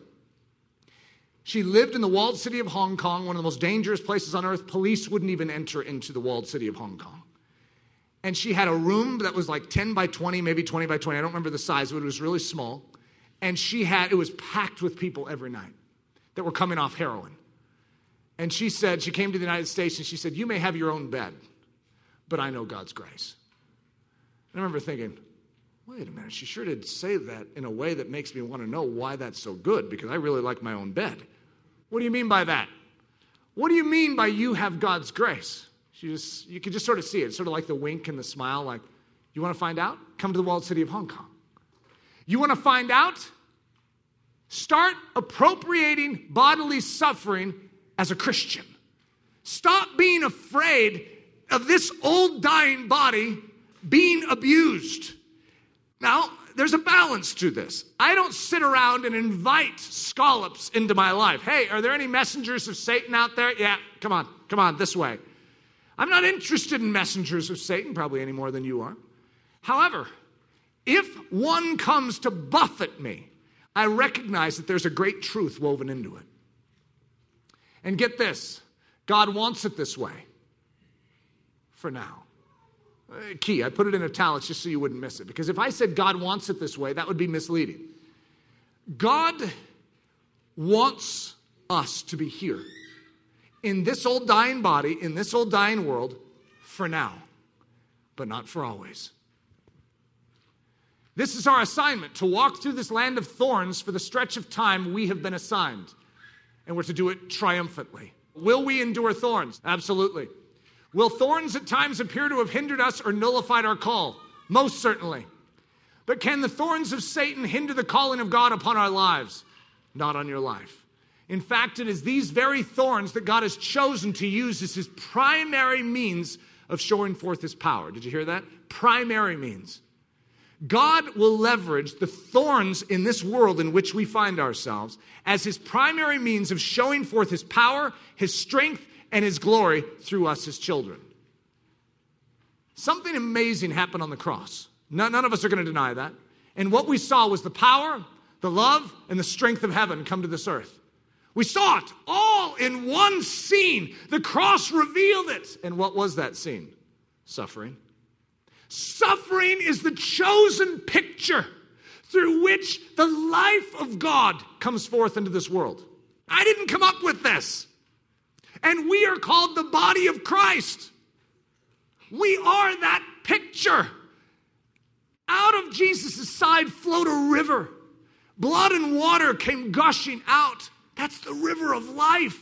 She lived in the walled city of Hong Kong, one of the most dangerous places on earth. Police wouldn't even enter into the walled city of Hong Kong. And she had a room that was like 10 by 20, maybe 20 by 20. I don't remember the size, but it was really small. And she had, it was packed with people every night that were coming off heroin. And she said, she came to the United States and she said, You may have your own bed, but I know God's grace. And I remember thinking, wait a minute, she sure did say that in a way that makes me want to know why that's so good because I really like my own bed. What do you mean by that? What do you mean by you have God's grace? She just, you could just sort of see it, sort of like the wink and the smile, like, you want to find out? Come to the walled city of Hong Kong. You want to find out? Start appropriating bodily suffering as a Christian. Stop being afraid of this old dying body being abused. Now, there's a balance to this. I don't sit around and invite scallops into my life. Hey, are there any messengers of Satan out there? Yeah, come on, come on, this way. I'm not interested in messengers of Satan, probably any more than you are. However, if one comes to buffet me, I recognize that there's a great truth woven into it. And get this God wants it this way for now. Uh, key, I put it in italics just so you wouldn't miss it. Because if I said God wants it this way, that would be misleading. God wants us to be here in this old dying body, in this old dying world, for now, but not for always. This is our assignment to walk through this land of thorns for the stretch of time we have been assigned. And we're to do it triumphantly. Will we endure thorns? Absolutely. Will thorns at times appear to have hindered us or nullified our call? Most certainly. But can the thorns of Satan hinder the calling of God upon our lives? Not on your life. In fact, it is these very thorns that God has chosen to use as his primary means of showing forth his power. Did you hear that? Primary means. God will leverage the thorns in this world in which we find ourselves as his primary means of showing forth his power, his strength, and his glory through us, his children. Something amazing happened on the cross. None of us are going to deny that. And what we saw was the power, the love and the strength of heaven come to this earth. We saw it all in one scene. The cross revealed it. And what was that scene? Suffering. Suffering is the chosen picture through which the life of God comes forth into this world. I didn't come up with this. And we are called the body of Christ. We are that picture. Out of Jesus' side flowed a river. Blood and water came gushing out. That's the river of life.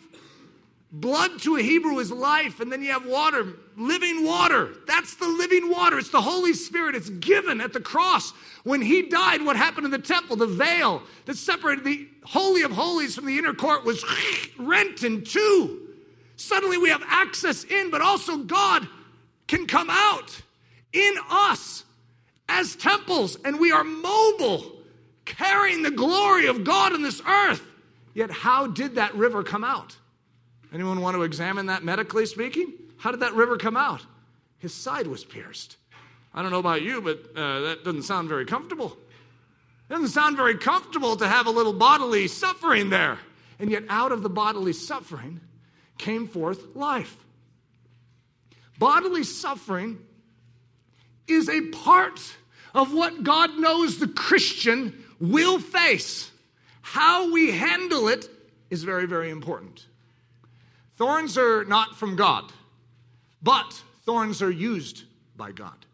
Blood to a Hebrew is life, and then you have water, living water. That's the living water. It's the Holy Spirit. It's given at the cross. When he died, what happened in the temple? The veil that separated the Holy of Holies from the inner court was (sniffs) rent in two. Suddenly we have access in, but also God can come out in us as temples, and we are mobile, carrying the glory of God in this earth. Yet, how did that river come out? Anyone want to examine that medically speaking? How did that river come out? His side was pierced. I don't know about you, but uh, that doesn't sound very comfortable. It doesn't sound very comfortable to have a little bodily suffering there. And yet, out of the bodily suffering came forth life. Bodily suffering is a part of what God knows the Christian will face. How we handle it is very, very important. Thorns are not from God, but thorns are used by God.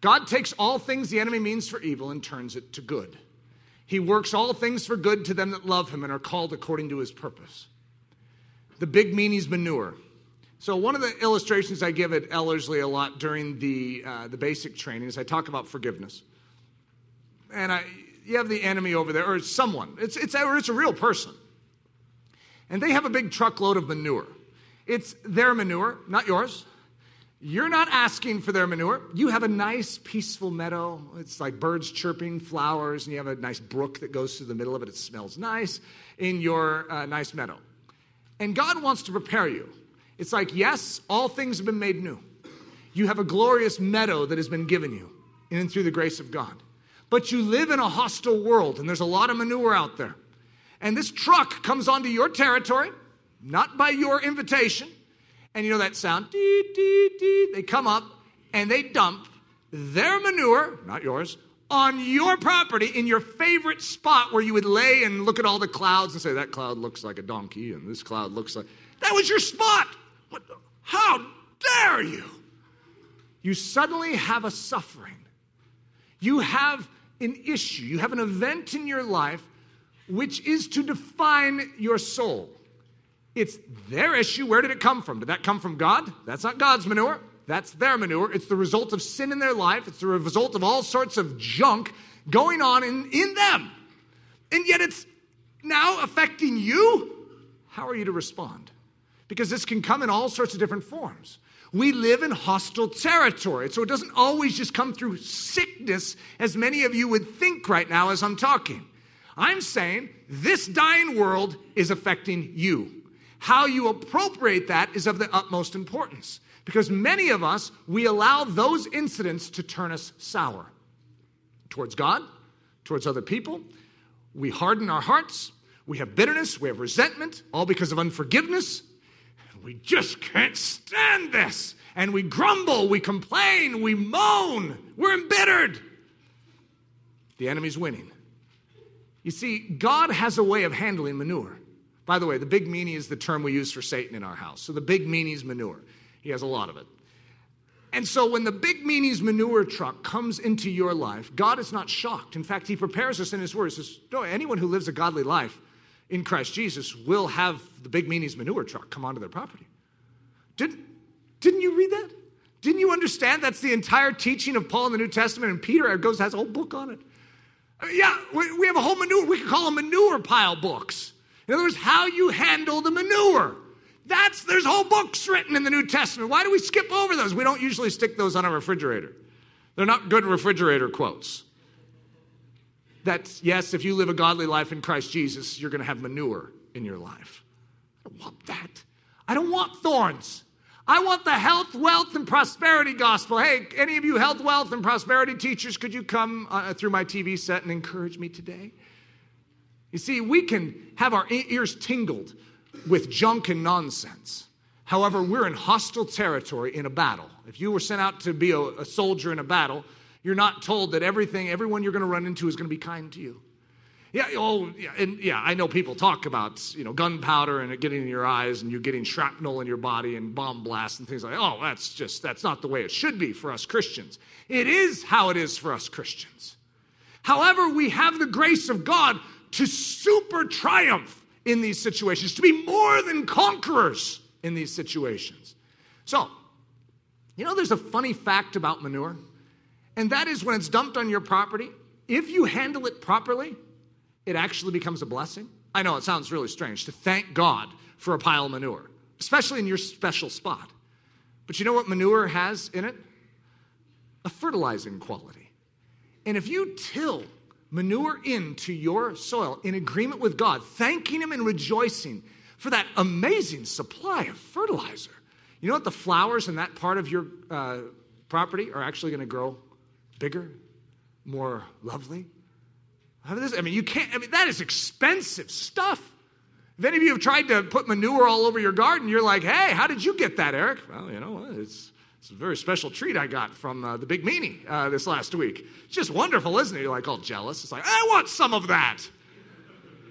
God takes all things the enemy means for evil and turns it to good. He works all things for good to them that love him and are called according to his purpose. The big meanie's manure. So, one of the illustrations I give at Ellerslie a lot during the, uh, the basic training is I talk about forgiveness. And I, you have the enemy over there, or someone, it's, it's, or it's a real person and they have a big truckload of manure. It's their manure, not yours. You're not asking for their manure. You have a nice, peaceful meadow. It's like birds chirping, flowers, and you have a nice brook that goes through the middle of it. It smells nice in your uh, nice meadow. And God wants to prepare you. It's like, yes, all things have been made new. You have a glorious meadow that has been given you in and through the grace of God. But you live in a hostile world, and there's a lot of manure out there and this truck comes onto your territory, not by your invitation, and you know that sound, dee, dee, dee. They come up and they dump their manure, not yours, on your property in your favorite spot where you would lay and look at all the clouds and say, that cloud looks like a donkey and this cloud looks like. That was your spot. What, how dare you? You suddenly have a suffering. You have an issue. You have an event in your life which is to define your soul. It's their issue. Where did it come from? Did that come from God? That's not God's manure. That's their manure. It's the result of sin in their life. It's the result of all sorts of junk going on in, in them. And yet it's now affecting you. How are you to respond? Because this can come in all sorts of different forms. We live in hostile territory, so it doesn't always just come through sickness, as many of you would think right now as I'm talking. I'm saying this dying world is affecting you. How you appropriate that is of the utmost importance because many of us, we allow those incidents to turn us sour towards God, towards other people. We harden our hearts. We have bitterness. We have resentment, all because of unforgiveness. We just can't stand this. And we grumble, we complain, we moan, we're embittered. The enemy's winning. You see, God has a way of handling manure. By the way, the big meanie is the term we use for Satan in our house. So the big meanie's manure. He has a lot of it. And so when the big meanie's manure truck comes into your life, God is not shocked. In fact, He prepares us in His Word. He says, No, anyone who lives a godly life in Christ Jesus will have the big meanie's manure truck come onto their property. Didn't, didn't you read that? Didn't you understand that's the entire teaching of Paul in the New Testament? And Peter goes, has a whole book on it. Yeah, we have a whole manure. We could call them manure pile books. In other words, how you handle the manure. That's there's whole books written in the New Testament. Why do we skip over those? We don't usually stick those on a refrigerator. They're not good refrigerator quotes. That's yes, if you live a godly life in Christ Jesus, you're going to have manure in your life. I don't want that. I don't want thorns. I want the health, wealth, and prosperity gospel. Hey, any of you health, wealth, and prosperity teachers, could you come uh, through my TV set and encourage me today? You see, we can have our ears tingled with junk and nonsense. However, we're in hostile territory in a battle. If you were sent out to be a, a soldier in a battle, you're not told that everything, everyone you're going to run into is going to be kind to you. Yeah, oh, yeah, and yeah, I know people talk about, you know, gunpowder and it getting in your eyes and you getting shrapnel in your body and bomb blasts and things like that. Oh, that's just, that's not the way it should be for us Christians. It is how it is for us Christians. However, we have the grace of God to super triumph in these situations, to be more than conquerors in these situations. So, you know, there's a funny fact about manure, and that is when it's dumped on your property, if you handle it properly, it actually becomes a blessing. I know it sounds really strange to thank God for a pile of manure, especially in your special spot. But you know what manure has in it? A fertilizing quality. And if you till manure into your soil in agreement with God, thanking Him and rejoicing for that amazing supply of fertilizer, you know what? The flowers in that part of your uh, property are actually going to grow bigger, more lovely, I mean, you can't, I mean, that is expensive stuff. If any of you have tried to put manure all over your garden, you're like, hey, how did you get that, Eric? Well, you know, it's, it's a very special treat I got from uh, the Big Meanie uh, this last week. It's just wonderful, isn't it? You're like all jealous. It's like, I want some of that.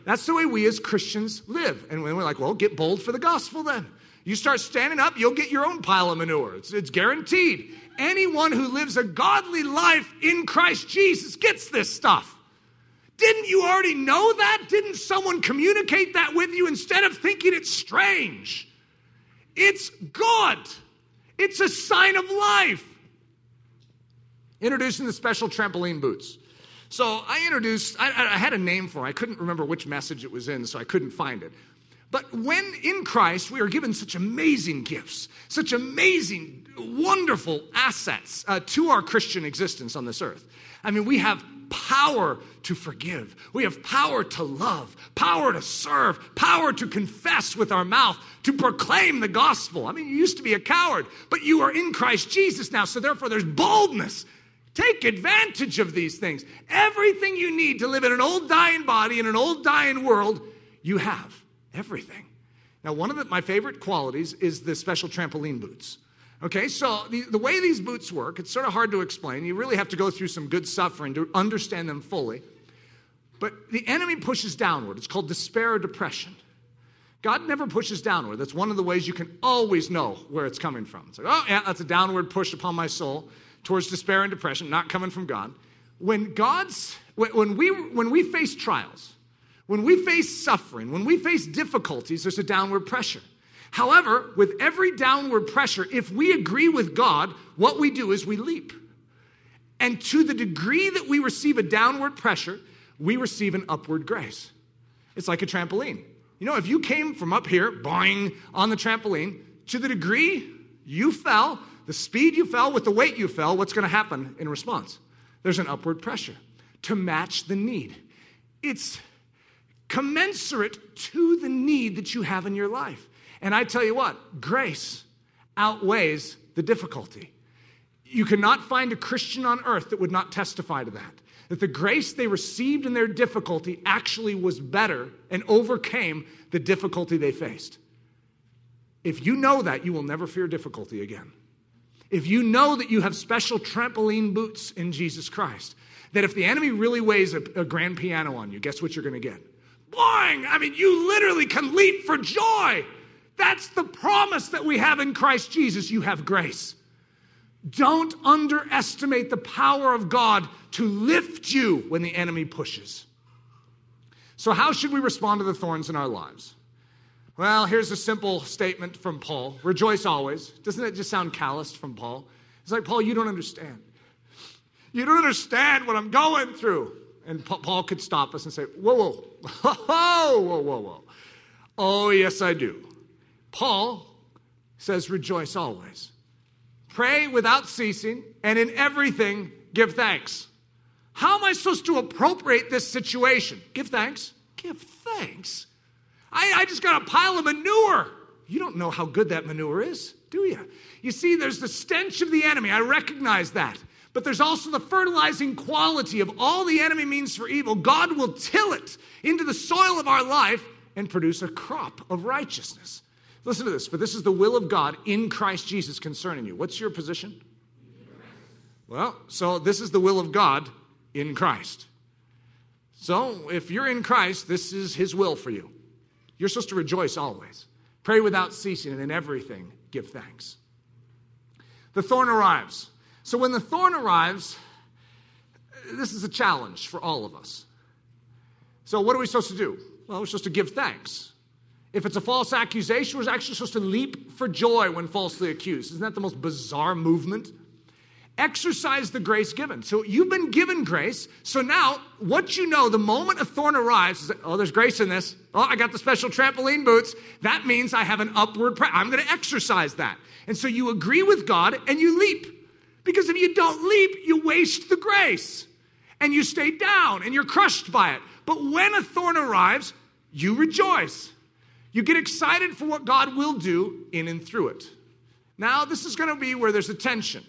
That's the way we as Christians live. And when we're like, well, get bold for the gospel then. You start standing up, you'll get your own pile of manure. It's, it's guaranteed. Anyone who lives a godly life in Christ Jesus gets this stuff. Didn't you already know that? Didn't someone communicate that with you instead of thinking it's strange? It's God, it's a sign of life. Introducing the special trampoline boots. So I introduced, I, I, had a name for it. I couldn't remember which message it was in, so I couldn't find it. But when in Christ we are given such amazing gifts, such amazing, wonderful assets uh, to our Christian existence on this earth. I mean, we have power to forgive. We have power to love, power to serve, power to confess with our mouth, to proclaim the gospel. I mean, you used to be a coward, but you are in Christ Jesus now, so therefore there's boldness. Take advantage of these things. Everything you need to live in an old dying body in an old dying world, you have. Everything. Now, one of the, my favorite qualities is the special trampoline boots. Okay, so the, the way these boots work, it's sort of hard to explain. You really have to go through some good suffering to understand them fully. But the enemy pushes downward. It's called despair or depression. God never pushes downward. That's one of the ways you can always know where it's coming from. It's like, oh, yeah, that's a downward push upon my soul towards despair and depression, not coming from God. When God's, when we, when we face trials, when we face suffering, when we face difficulties, there's a downward pressure. However, with every downward pressure, if we agree with God, what we do is we leap. And to the degree that we receive a downward pressure, we receive an upward grace. It's like a trampoline. You know, if you came from up here, boing, on the trampoline, to the degree you fell, the speed you fell with the weight you fell, what's going to happen in response? There's an upward pressure to match the need. It's commensurate to the need that you have in your life. And I tell you what, grace outweighs the difficulty. You cannot find a Christian on earth that would not testify to that. That the grace they received in their difficulty actually was better and overcame the difficulty they faced. If you know that, you will never fear difficulty again. If you know that you have special trampoline boots in Jesus Christ, that if the enemy really weighs a, a grand piano on you, guess what you're going to get? Boing! I mean, you literally can leap for joy that's the promise that we have in Christ Jesus. You have grace. Don't underestimate the power of God to lift you when the enemy pushes. So, how should we respond to the thorns in our lives? Well, here's a simple statement from Paul Rejoice always. Doesn't it just sound calloused from Paul? It's like, Paul, you don't understand. You don't understand what I'm going through. And Paul could stop us and say, Whoa, whoa, whoa, (laughs) whoa, whoa, whoa. Oh, yes, I do. Paul says, Rejoice always. Pray without ceasing, and in everything give thanks. How am I supposed to appropriate this situation? Give thanks. Give thanks. I, I just got a pile of manure. You don't know how good that manure is, do you? You see, there's the stench of the enemy. I recognize that. But there's also the fertilizing quality of all the enemy means for evil. God will till it into the soil of our life and produce a crop of righteousness. Listen to this, for this is the will of God in Christ Jesus concerning you. What's your position? Well, so this is the will of God in Christ. So if you're in Christ, this is his will for you. You're supposed to rejoice always. Pray without ceasing, and in everything give thanks. The thorn arrives. So when the thorn arrives, this is a challenge for all of us. So what are we supposed to do? Well, we're supposed to give thanks. If it's a false accusation, we're actually supposed to leap for joy when falsely accused. Isn't that the most bizarre movement? Exercise the grace given. So you've been given grace. So now, what you know, the moment a thorn arrives, is that, oh, there's grace in this. Oh, I got the special trampoline boots. That means I have an upward. I'm going to exercise that. And so you agree with God and you leap. Because if you don't leap, you waste the grace and you stay down and you're crushed by it. But when a thorn arrives, you rejoice. You get excited for what God will do in and through it. Now, this is going to be where there's a tension.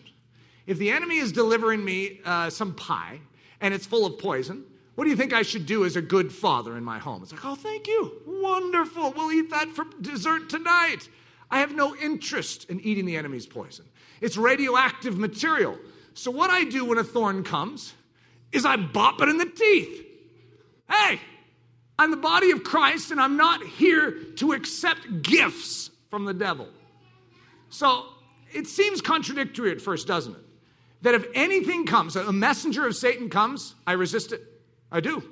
If the enemy is delivering me uh, some pie and it's full of poison, what do you think I should do as a good father in my home? It's like, oh, thank you. Wonderful. We'll eat that for dessert tonight. I have no interest in eating the enemy's poison. It's radioactive material. So, what I do when a thorn comes is I bop it in the teeth. Hey, I'm the body of Christ and I'm not here to accept gifts from the devil. So, it seems contradictory at first, doesn't it? That if anything comes, a messenger of Satan comes, I resist it. I do.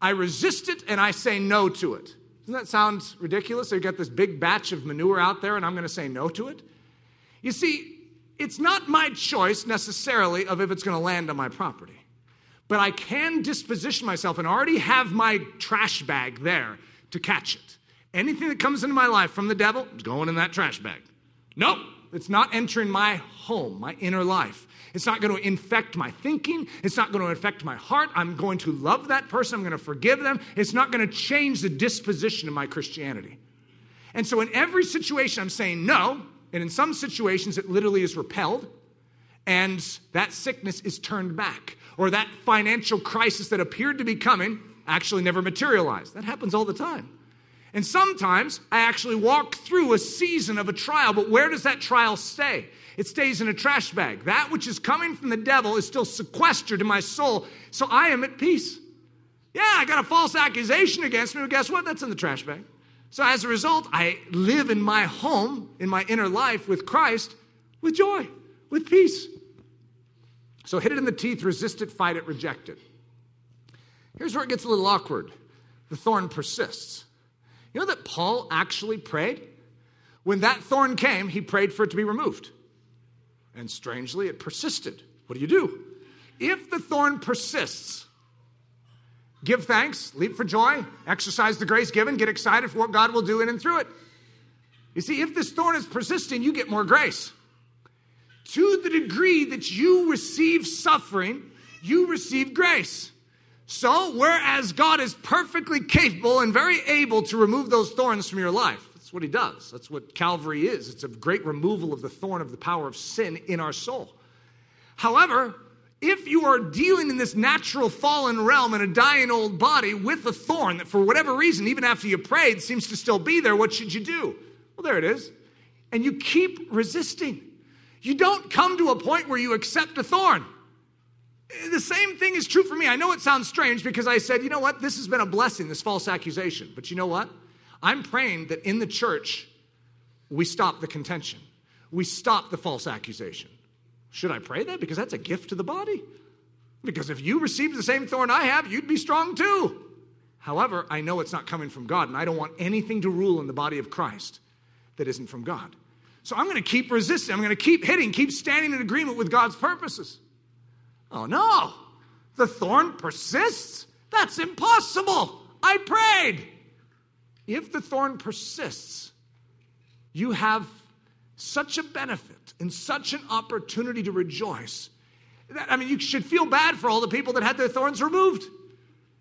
I resist it and I say no to it. Doesn't that sound ridiculous? I got this big batch of manure out there and I'm going to say no to it? You see, it's not my choice necessarily of if it's going to land on my property. But I can disposition myself and already have my trash bag there to catch it. Anything that comes into my life from the devil is going in that trash bag. Nope, it's not entering my home, my inner life. It's not going to infect my thinking. It's not going to affect my heart. I'm going to love that person. I'm going to forgive them. It's not going to change the disposition of my Christianity. And so, in every situation, I'm saying no. And in some situations, it literally is repelled. And that sickness is turned back. Or that financial crisis that appeared to be coming actually never materialized. That happens all the time. And sometimes I actually walk through a season of a trial, but where does that trial stay? It stays in a trash bag. That which is coming from the devil is still sequestered in my soul, so I am at peace. Yeah, I got a false accusation against me, but guess what? That's in the trash bag. So as a result, I live in my home, in my inner life with Christ, with joy, with peace. So hit it in the teeth, resist it, fight it, reject it. Here's where it gets a little awkward the thorn persists. You know that Paul actually prayed? When that thorn came, he prayed for it to be removed. And strangely, it persisted. What do you do? If the thorn persists, give thanks, leap for joy, exercise the grace given, get excited for what God will do in and through it. You see, if this thorn is persisting, you get more grace. To the degree that you receive suffering, you receive grace. So, whereas God is perfectly capable and very able to remove those thorns from your life, that's what he does. That's what Calvary is. It's a great removal of the thorn of the power of sin in our soul. However, if you are dealing in this natural fallen realm in a dying old body with a thorn that for whatever reason, even after you prayed, seems to still be there, what should you do? Well, there it is. And you keep resisting. You don't come to a point where you accept a thorn. The same thing is true for me. I know it sounds strange because I said, you know what, this has been a blessing, this false accusation. But you know what? I'm praying that in the church, we stop the contention, we stop the false accusation. Should I pray that? Because that's a gift to the body. Because if you received the same thorn I have, you'd be strong too. However, I know it's not coming from God, and I don't want anything to rule in the body of Christ that isn't from God. So I'm going to keep resisting. I'm going to keep hitting, keep standing in agreement with God's purposes. Oh no, the thorn persists? That's impossible. I prayed. If the thorn persists, you have such a benefit and such an opportunity to rejoice. That, I mean, you should feel bad for all the people that had their thorns removed.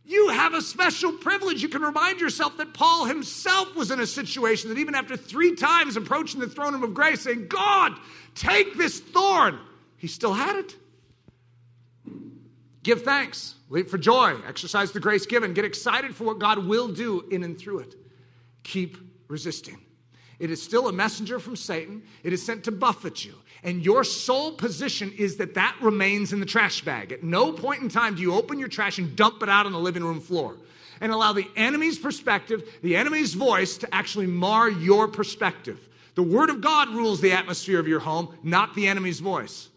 You have a special privilege. You can remind yourself that Paul himself was in a situation that even after three times approaching the throne room of grace, saying, God, take this thorn, he still had it. Give thanks, leap for joy, exercise the grace given, get excited for what God will do in and through it. Keep resisting. It is still a messenger from Satan. It is sent to buffet you. And your sole position is that that remains in the trash bag. At no point in time do you open your trash and dump it out on the living room floor and allow the enemy's perspective, the enemy's voice to actually mar your perspective. The Word of God rules the atmosphere of your home, not the enemy's voice.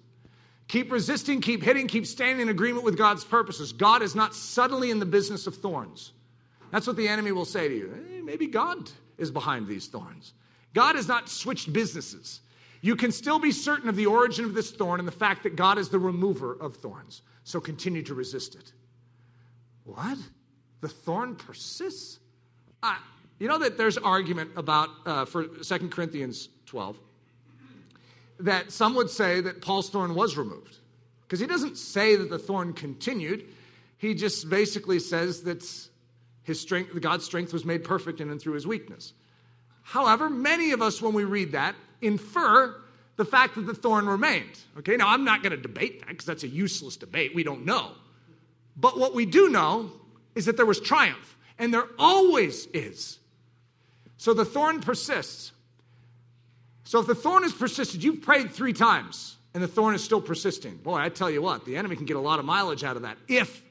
Keep resisting, keep hitting, keep standing in agreement with God's purposes. God is not subtly in the business of thorns. That's what the enemy will say to you. Eh, maybe God is behind these thorns. God has not switched businesses. You can still be certain of the origin of this thorn and the fact that God is the remover of thorns. So continue to resist it. What? The thorn persists? Uh, you know that there's argument about, uh, for 2 Corinthians 12, that some would say that Paul's thorn was removed. Because he doesn't say that the thorn continued. He just basically says that his strength, God's strength was made perfect in and through his weakness. However, many of us, when we read that, infer the fact that the thorn remained. Okay, now I'm not going to debate that because that's a useless debate. We don't know. But what we do know is that there was triumph, and there always is. So the thorn persists. So if the thorn has persisted, you've prayed three times and the thorn is still persisting. Boy, I tell you what, the enemy can get a lot of mileage out of that if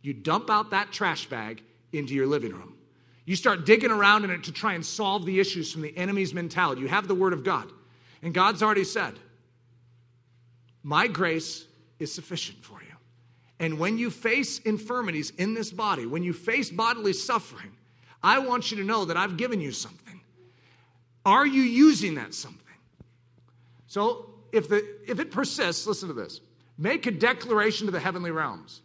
you dump out that trash bag into your living room. You start digging around in it to try and solve the issues from the enemy's mentality. You have the Word of God. And God's already said, My grace is sufficient for you. And when you face infirmities in this body, when you face bodily suffering, I want you to know that I've given you something. Are you using that something? So if, the, if it persists, listen to this make a declaration to the heavenly realms.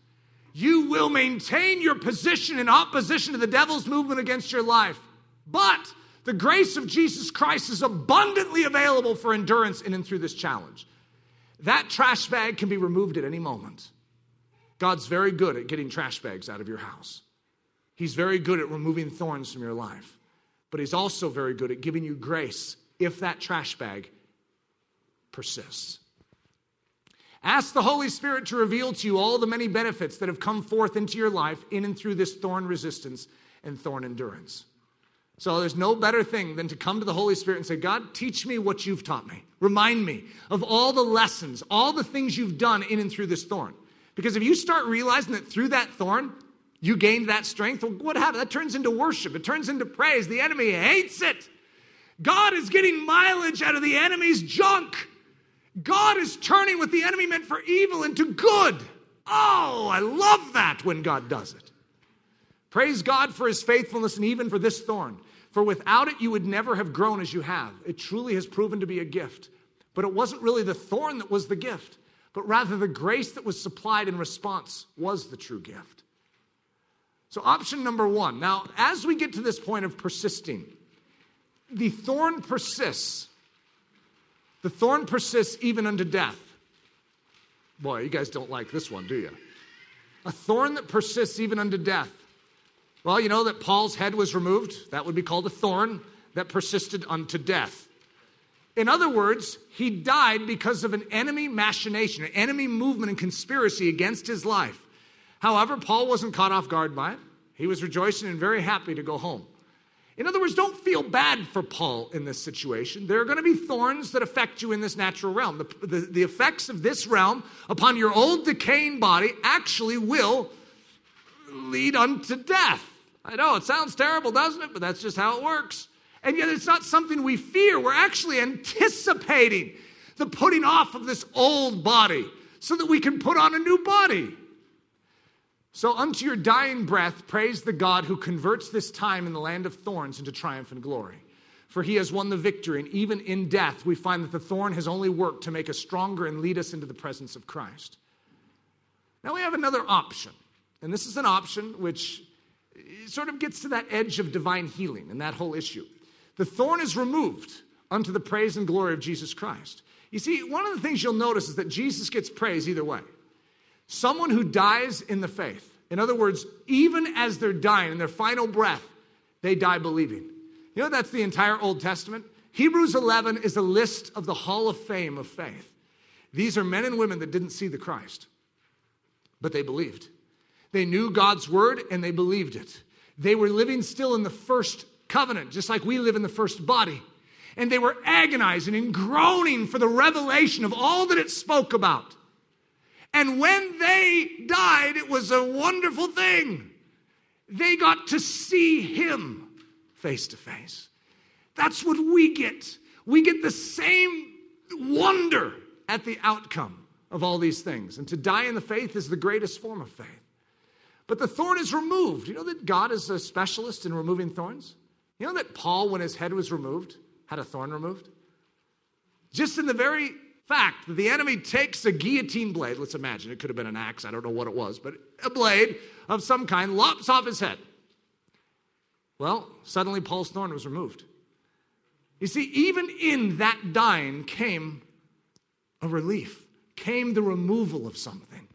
You will maintain your position in opposition to the devil's movement against your life. But the grace of Jesus Christ is abundantly available for endurance in and through this challenge. That trash bag can be removed at any moment. God's very good at getting trash bags out of your house. He's very good at removing thorns from your life. But He's also very good at giving you grace if that trash bag persists. Ask the Holy Spirit to reveal to you all the many benefits that have come forth into your life in and through this thorn resistance and thorn endurance. So there's no better thing than to come to the Holy Spirit and say, God, teach me what you've taught me. Remind me of all the lessons, all the things you've done in and through this thorn. Because if you start realizing that through that thorn, you gained that strength, well, what happened? That turns into worship, it turns into praise. The enemy hates it. God is getting mileage out of the enemy's junk. God is turning what the enemy meant for evil into good. Oh, I love that when God does it. Praise God for his faithfulness and even for this thorn. For without it, you would never have grown as you have. It truly has proven to be a gift. But it wasn't really the thorn that was the gift, but rather the grace that was supplied in response was the true gift. So, option number one. Now, as we get to this point of persisting, the thorn persists the thorn persists even unto death. Boy, you guys don't like this one, do you? A thorn that persists even unto death. Well, you know that Paul's head was removed. That would be called a thorn that persisted unto death. In other words, he died because of an enemy machination, an enemy movement and conspiracy against his life. However, Paul wasn't caught off guard by it. He was rejoicing and very happy to go home. In other words, don't feel bad for Paul in this situation. There are going to be thorns that affect you in this natural realm. The, the, the, effects of this realm upon your old decaying body actually will lead unto death. I know it sounds terrible, doesn't it? But that's just how it works. And yet it's not something we fear. We're actually anticipating the putting off of this old body so that we can put on a new body. So, unto your dying breath, praise the God who converts this time in the land of thorns into triumph and glory. For he has won the victory, and even in death, we find that the thorn has only worked to make us stronger and lead us into the presence of Christ. Now, we have another option, and this is an option which sort of gets to that edge of divine healing and that whole issue. The thorn is removed unto the praise and glory of Jesus Christ. You see, one of the things you'll notice is that Jesus gets praise either way. Someone who dies in the faith In other words, even as they're dying, in their final breath, they die believing. You know, that's the entire Old Testament. Hebrews 11 is a list of the hall of fame of faith. These are men and women that didn't see the Christ, but they believed. They knew God's word and they believed it. They were living still in the first covenant, just like we live in the first body. And they were agonizing and groaning for the revelation of all that it spoke about. And when they died, it was a wonderful thing. They got to see him face to face. That's what we get. We get the same wonder at the outcome of all these things. And to die in the faith is the greatest form of faith. But the thorn is removed. You know that God is a specialist in removing thorns? You know that Paul, when his head was removed, had a thorn removed? Just in the very fact that the enemy takes a guillotine blade, let's imagine it could have been an axe, I don't know what it was, but a blade of some kind lops off his head. Well, suddenly Paul's thorn was removed. You see, even in that dying came a relief, came the removal of something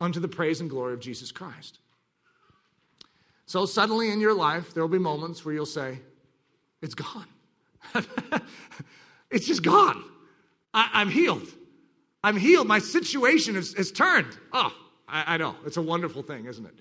unto the praise and glory of Jesus Christ. So, suddenly in your life, there will be moments where you'll say, It's gone. (laughs) it's just gone. I, am healed. I'm healed. My situation has, has turned. Oh, I, I know. It's a wonderful thing, isn't it?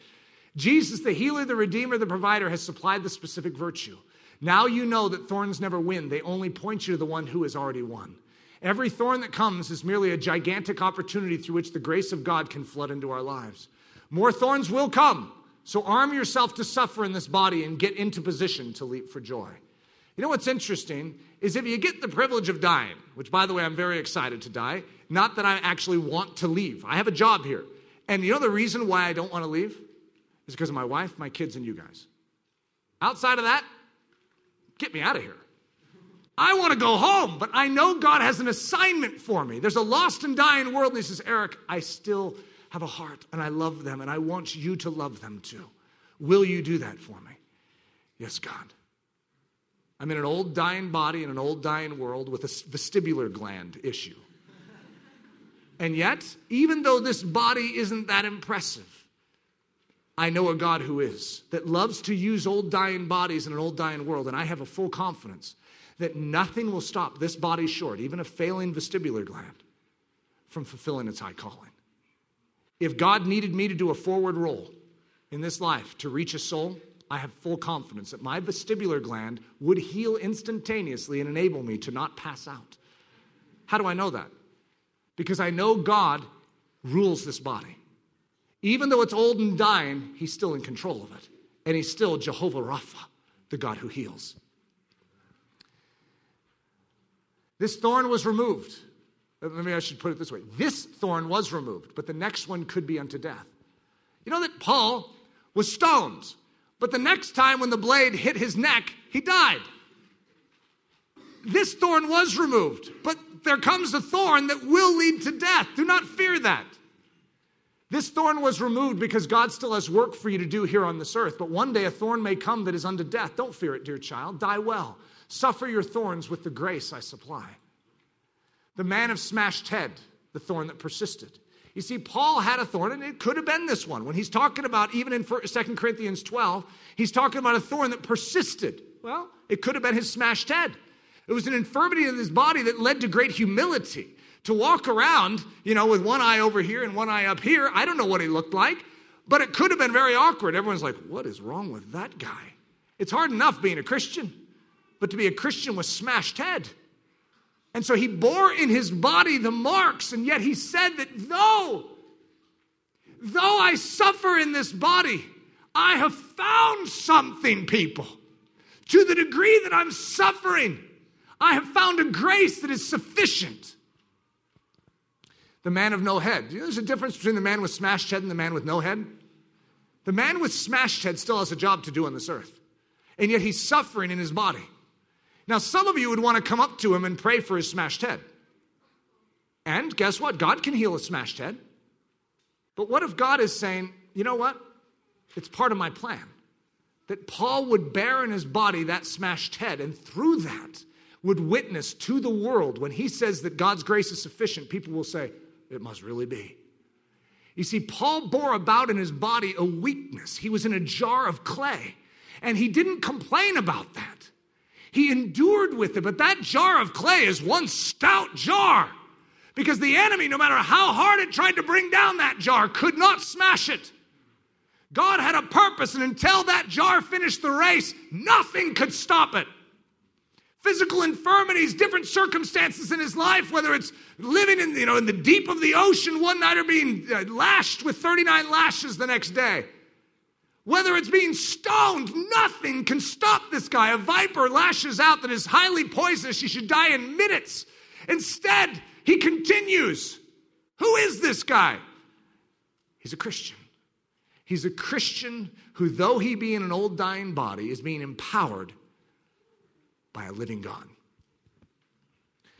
Jesus, the healer, the redeemer, the provider, has supplied the specific virtue. Now you know that thorns never win, they only point you to the one who has already won. Every thorn that comes is merely a gigantic opportunity through which the grace of God can flood into our lives. More thorns will come, so arm yourself to suffer in this body and get into position to leap for joy. You know what's interesting is if you get the privilege of dying, which by the way, I'm very excited to die, not that I actually want to leave. I have a job here. And you know the reason why I don't want to leave? Is because of my wife, my kids, and you guys. Outside of that, get me out of here. I want to go home, but I know God has an assignment for me. There's a lost and dying world, and He says, Eric, I still have a heart, and I love them, and I want you to love them too. Will you do that for me? Yes, God. I'm in an old dying body in an old dying world with a vestibular gland issue. And yet, even though this body isn't that impressive, I know a God who is, that loves to use old dying bodies in an old dying world. And I have a full confidence that nothing will stop this body short, even a failing vestibular gland, from fulfilling its high calling. If God needed me to do a forward roll in this life to reach a soul, I have full confidence that my vestibular gland would heal instantaneously and enable me to not pass out. How do I know that? Because I know God rules this body. Even though it's old and dying, He's still in control of it. And He's still Jehovah Rapha, the God who heals. This thorn was removed. Uh, maybe I should put it this way this thorn was removed, but the next one could be unto death. You know that Paul was stoned but the next time when the blade hit his neck, he died. This thorn was removed, but there comes a thorn that will lead to death. Do not fear that. This thorn was removed because God still has work for you to do here on this earth. But one day a thorn may come that is unto death. Don't fear it, dear child. Die well. Suffer your thorns with the grace I supply. The man of smashed head, the thorn that persisted. You see, Paul had a thorn, and it could have been this one. When he's talking about, even in 2 Corinthians 12, he's talking about a thorn that persisted. Well, it could have been his smashed head. It was an infirmity in his body that led to great humility. To walk around, you know, with one eye over here and one eye up here, I don't know what he looked like, but it could have been very awkward. Everyone's like, what is wrong with that guy? It's hard enough being a Christian, but to be a Christian with smashed head. And so he bore in his body the marks, and yet he said that though, though I suffer in this body, I have found something, people. To the degree that I'm suffering, I have found a grace that is sufficient. The man of no head. You know, there's a difference between the man with smashed head and the man with no head. The man with smashed head still has a job to do on this earth, and yet he's suffering in his body. Now, some of you would want to come up to him and pray for his smashed head. And guess what? God can heal a smashed head. But what if God is saying, you know what? It's part of my plan that Paul would bear in his body that smashed head, and through that would witness to the world when he says that God's grace is sufficient, people will say, it must really be. You see, Paul bore about in his body a weakness. He was in a jar of clay, and he didn't complain about that. He endured with it, but that jar of clay is one stout jar because the enemy, no matter how hard it tried to bring down that jar, could not smash it. God had a purpose, and until that jar finished the race, nothing could stop it physical infirmities, different circumstances in his life, whether it's living in, you know, in the deep of the ocean one night or being uh, lashed with 39 lashes the next day. Whether it's being stoned, nothing can stop this guy. A viper lashes out that is highly poisonous. He should die in minutes. Instead, he continues. Who is this guy? He's a Christian. He's a Christian who, though he be in an old dying body, is being empowered by a living God.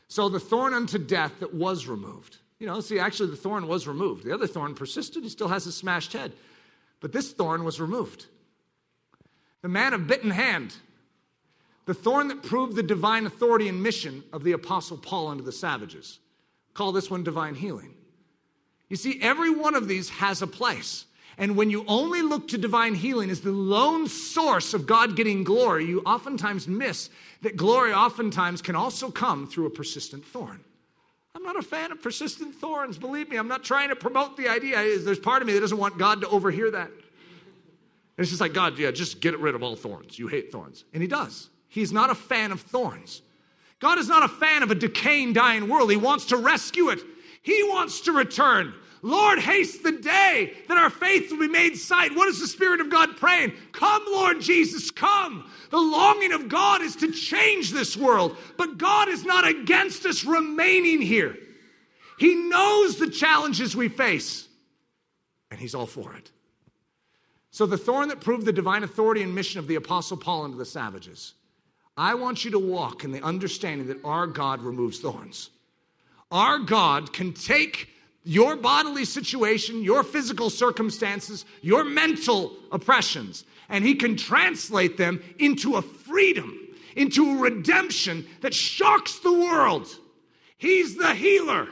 So the thorn unto death that was removed. You know, see, actually, the thorn was removed. The other thorn persisted. He still has a smashed head. But this thorn was removed. The man of bitten hand, the thorn that proved the divine authority and mission of the Apostle Paul unto the savages. Call this one divine healing. You see, every one of these has a place. And when you only look to divine healing as the lone source of God getting glory, you oftentimes miss that glory oftentimes can also come through a persistent thorn. I'm not a fan of persistent thorns, believe me. I'm not trying to promote the idea. There's part of me that doesn't want God to overhear that. And it's just like, God, yeah, just get rid of all thorns. You hate thorns. And He does. He's not a fan of thorns. God is not a fan of a decaying, dying world. He wants to rescue it, He wants to return. Lord, haste the day that our faith will be made sight. What is the Spirit of God praying? Come, Lord Jesus, come. The longing of God is to change this world, but God is not against us remaining here. He knows the challenges we face, and He's all for it. So, the thorn that proved the divine authority and mission of the Apostle Paul into the savages, I want you to walk in the understanding that our God removes thorns. Our God can take your bodily situation, your physical circumstances, your mental oppressions, and He can translate them into a freedom, into a redemption that shocks the world. He's the healer,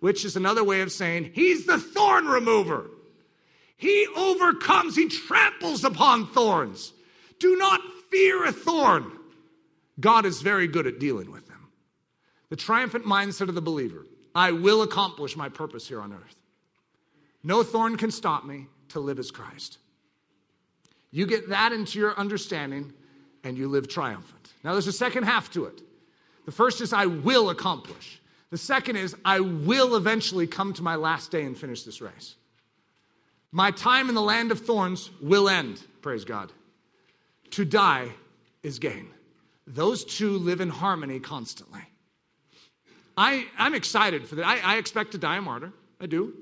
which is another way of saying He's the thorn remover. He overcomes, He tramples upon thorns. Do not fear a thorn. God is very good at dealing with them. The triumphant mindset of the believer I will accomplish my purpose here on earth. No thorn can stop me to live as Christ. You get that into your understanding and you live triumphant. Now, there's a second half to it. The first is, I will accomplish. The second is, I will eventually come to my last day and finish this race. My time in the land of thorns will end, praise God. To die is gain. Those two live in harmony constantly. I, I'm excited for that. I, I expect to die a martyr. I do.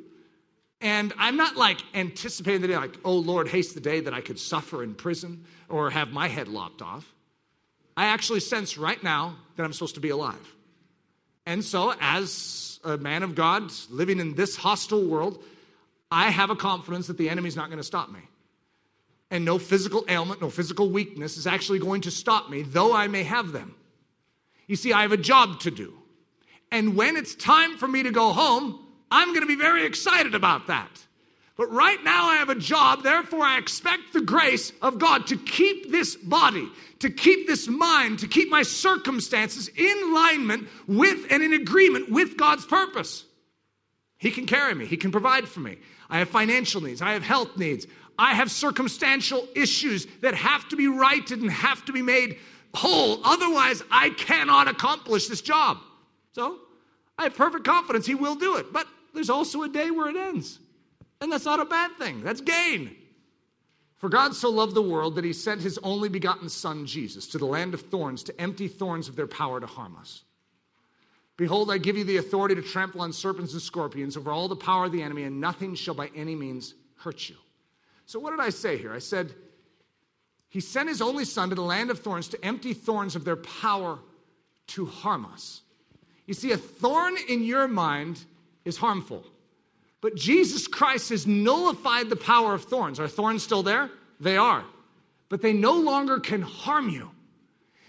And I'm not like anticipating the day, like, oh Lord, haste the day that I could suffer in prison or have my head lopped off. I actually sense right now that I'm supposed to be alive. And so, as a man of God living in this hostile world, I have a confidence that the enemy's not going to stop me. And no physical ailment, no physical weakness is actually going to stop me, though I may have them. You see, I have a job to do. And when it's time for me to go home, I'm going to be very excited about that. But right now I have a job, therefore I expect the grace of God to keep this body, to keep this mind, to keep my circumstances in alignment with and in agreement with God's purpose. He can carry me, He can provide for me. I have financial needs, I have health needs, I have circumstantial issues that have to be righted and have to be made whole. Otherwise, I cannot accomplish this job. So I have perfect confidence he will do it. But there's also a day where it ends. And that's not a bad thing, that's gain. For God so loved the world that he sent his only begotten Son, Jesus, to the land of thorns to empty thorns of their power to harm us. Behold, I give you the authority to trample on serpents and scorpions over all the power of the enemy, and nothing shall by any means hurt you. So, what did I say here? I said, He sent His only Son to the land of thorns to empty thorns of their power to harm us. You see, a thorn in your mind is harmful. But Jesus Christ has nullified the power of thorns. Are thorns still there? They are. But they no longer can harm you.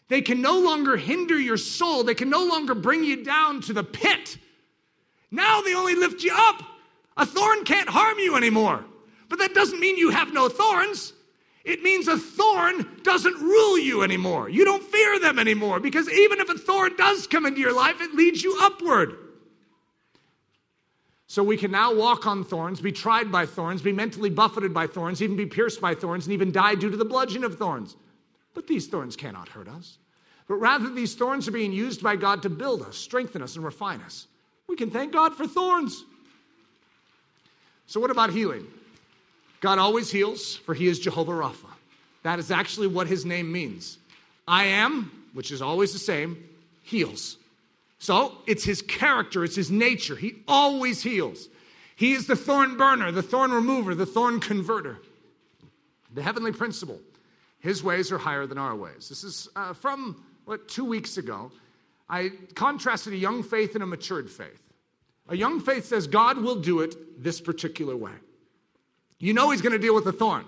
They can no longer hinder your soul. They can no longer bring you down to the pit. Now they only lift you up. A thorn can't harm you anymore. But that doesn't mean you have no thorns. It means a thorn doesn't rule you anymore. You don't fear them anymore because even if a thorn does come into your life, it leads you upward. So we can now walk on thorns, be tried by thorns, be mentally buffeted by thorns, even be pierced by thorns, and even die due to the bludgeon of thorns. But these thorns cannot hurt us. But rather, these thorns are being used by God to build us, strengthen us, and refine us. We can thank God for thorns. So, what about healing? God always heals, for he is Jehovah Rapha. That is actually what his name means. I am, which is always the same, heals. So it's his character, it's his nature. He always heals. He is the thorn burner, the thorn remover, the thorn converter. The heavenly principle. His ways are higher than our ways. This is uh, from, what, two weeks ago. I contrasted a young faith and a matured faith. A young faith says, God will do it this particular way. You know he's going to deal with the thorn.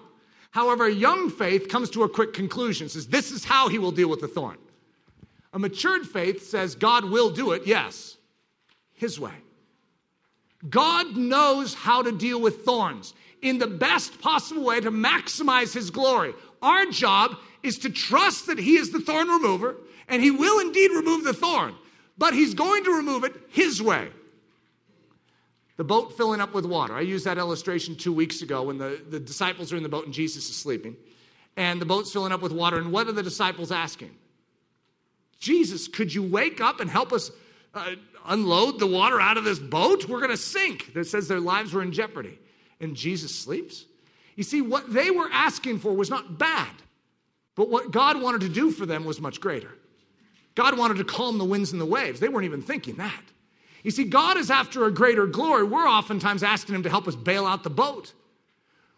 However, young faith comes to a quick conclusion, says, This is how he will deal with the thorn. A matured faith says, God will do it, yes, his way. God knows how to deal with thorns in the best possible way to maximize his glory. Our job is to trust that he is the thorn remover, and he will indeed remove the thorn, but he's going to remove it his way. The boat filling up with water. I used that illustration two weeks ago when the, the disciples are in the boat and Jesus is sleeping. And the boat's filling up with water. And what are the disciples asking? Jesus, could you wake up and help us uh, unload the water out of this boat? We're going to sink. That says their lives were in jeopardy. And Jesus sleeps. You see, what they were asking for was not bad, but what God wanted to do for them was much greater. God wanted to calm the winds and the waves. They weren't even thinking that. You see, God is after a greater glory. We're oftentimes asking Him to help us bail out the boat.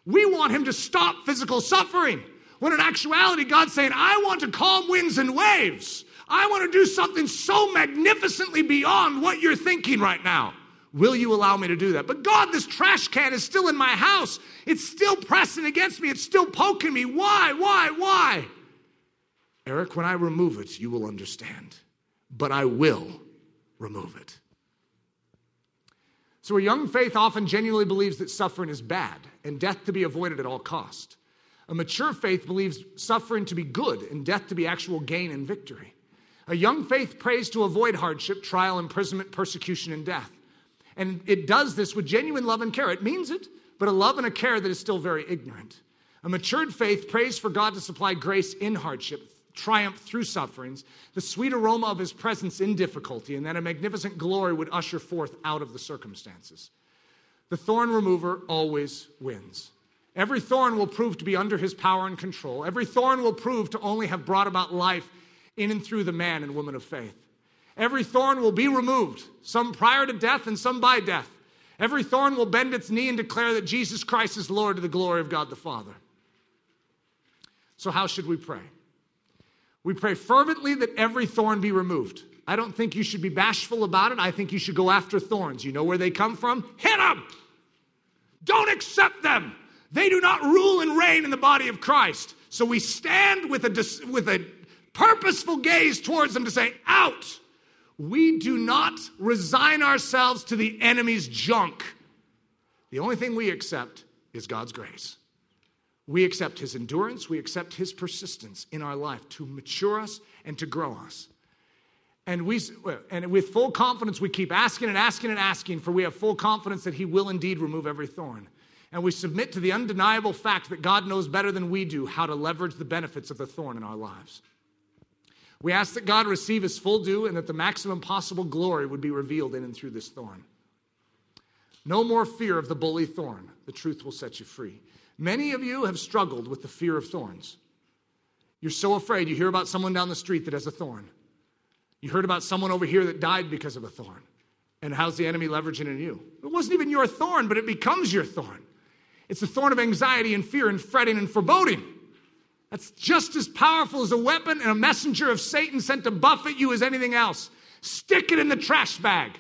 We want Him to stop physical suffering. When in actuality, God's saying, I want to calm winds and waves. I want to do something so magnificently beyond what you're thinking right now. Will you allow me to do that? But God, this trash can is still in my house. It's still pressing against me. It's still poking me. Why, why, why? Eric, when I remove it, you will understand. But I will remove it. So, a young faith often genuinely believes that suffering is bad and death to be avoided at all cost. A mature faith believes suffering to be good and death to be actual gain and victory. A young faith prays to avoid hardship, trial, imprisonment, persecution, and death. And it does this with genuine love and care. It means it, but a love and a care that is still very ignorant. A matured faith prays for God to supply grace in hardship, triumph through sufferings, the sweet aroma of his presence in difficulty, and that a magnificent glory would usher forth out of the circumstances. The thorn remover always wins. Every thorn will prove to be under his power and control. Every thorn will prove to only have brought about life in and through the man and woman of faith. Every thorn will be removed, some prior to death and some by death. Every thorn will bend its knee and declare that Jesus Christ is Lord to the glory of God the Father. So, how should we pray? We pray fervently that every thorn be removed. I don't think you should be bashful about it. I think you should go after thorns. You know where they come from? Hit them! Don't accept them. They do not rule and reign in the body of Christ. So we stand with a, with a purposeful gaze towards them to say, out. We do not resign ourselves to the enemy's junk. The only thing we accept is God's grace. We accept his endurance, we accept his persistence in our life to mature us and to grow us. And, we, and with full confidence, we keep asking and asking and asking, for we have full confidence that he will indeed remove every thorn. And we submit to the undeniable fact that God knows better than we do how to leverage the benefits of the thorn in our lives. We ask that God receive his full due and that the maximum possible glory would be revealed in and through this thorn. No more fear of the bully thorn. The truth will set you free. Many of you have struggled with the fear of thorns. You're so afraid. You hear about someone down the street that has a thorn. You heard about someone over here that died because of a thorn. And how's the enemy leveraging in you? It wasn't even your thorn, but it becomes your thorn. It's the thorn of anxiety and fear and fretting and foreboding. That's just as powerful as a weapon and a messenger of Satan sent to buffet you as anything else. Stick it in the trash bag.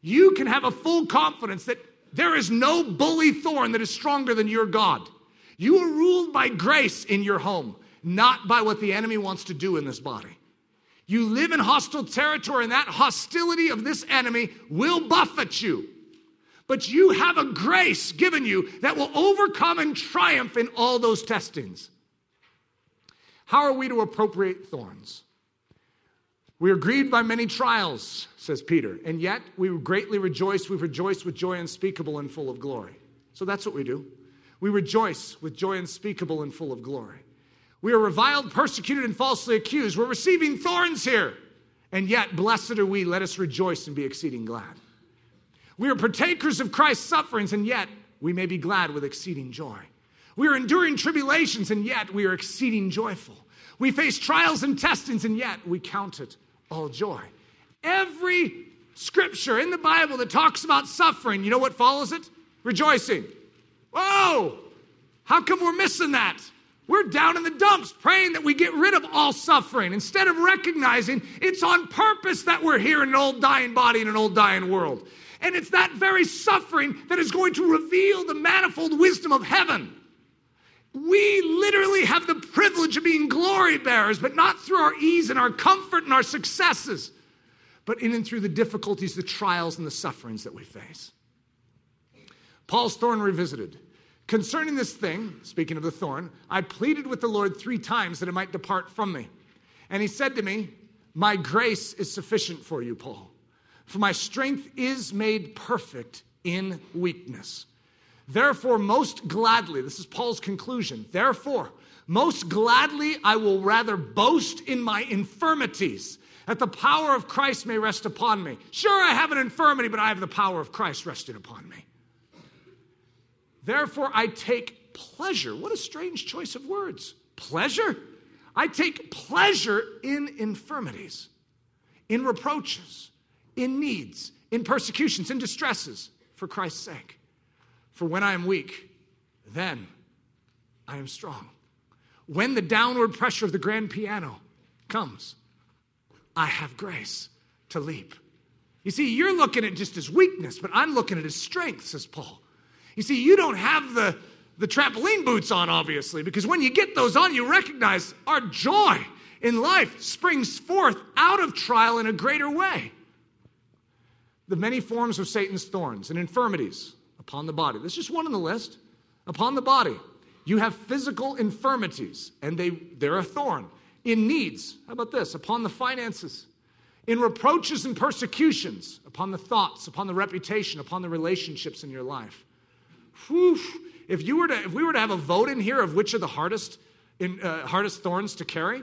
You can have a full confidence that there is no bully thorn that is stronger than your God. You are ruled by grace in your home, not by what the enemy wants to do in this body. You live in hostile territory, and that hostility of this enemy will buffet you. but you have a grace given you that will overcome and triumph in all those testings. How are we to appropriate thorns? We are grieved by many trials, says Peter, and yet we greatly rejoice. We rejoice with joy unspeakable and full of glory. So that's what we do. We rejoice with joy unspeakable and full of glory. We are reviled, persecuted, and falsely accused. We're receiving thorns here. And yet, blessed are we, let us rejoice and be exceeding glad. We are partakers of Christ's sufferings, and yet we may be glad with exceeding joy. We are enduring tribulations, and yet we are exceeding joyful. We face trials and testings, and yet we count it all joy. Every scripture in the Bible that talks about suffering, you know what follows it? Rejoicing. Whoa! How come we're missing that? We're down in the dumps praying that we get rid of all suffering instead of recognizing it's on purpose that we're here in an old dying body in an old dying world. And it's that very suffering that is going to reveal the manifold wisdom of heaven. We literally have the privilege of being glory bearers, but not through our ease and our comfort and our successes, but in and through the difficulties, the trials, and the sufferings that we face. Paul's thorn revisited. Concerning this thing, speaking of the thorn, I pleaded with the Lord three times that it might depart from me. And he said to me, My grace is sufficient for you, Paul, for my strength is made perfect in weakness. Therefore, most gladly, this is Paul's conclusion, therefore, most gladly I will rather boast in my infirmities, that the power of Christ may rest upon me. Sure, I have an infirmity, but I have the power of Christ resting upon me. Therefore, I take pleasure. What a strange choice of words. Pleasure? I take pleasure in infirmities, in reproaches, in needs, in persecutions, in distresses, for Christ's sake. For when I am weak, then I am strong. When the downward pressure of the grand piano comes, I have grace to leap. You see, you're looking at just as weakness, but I'm looking at his strength, says Paul. You see, you don't have the, the trampoline boots on, obviously, because when you get those on, you recognize our joy in life springs forth out of trial in a greater way. The many forms of Satan's thorns and infirmities upon the body. This is just one on the list. Upon the body, you have physical infirmities, and they, they're a thorn. In needs, how about this? Upon the finances. In reproaches and persecutions, upon the thoughts, upon the reputation, upon the relationships in your life. Whew. If, you were to, if we were to have a vote in here of which are the hardest, in, uh, hardest thorns to carry,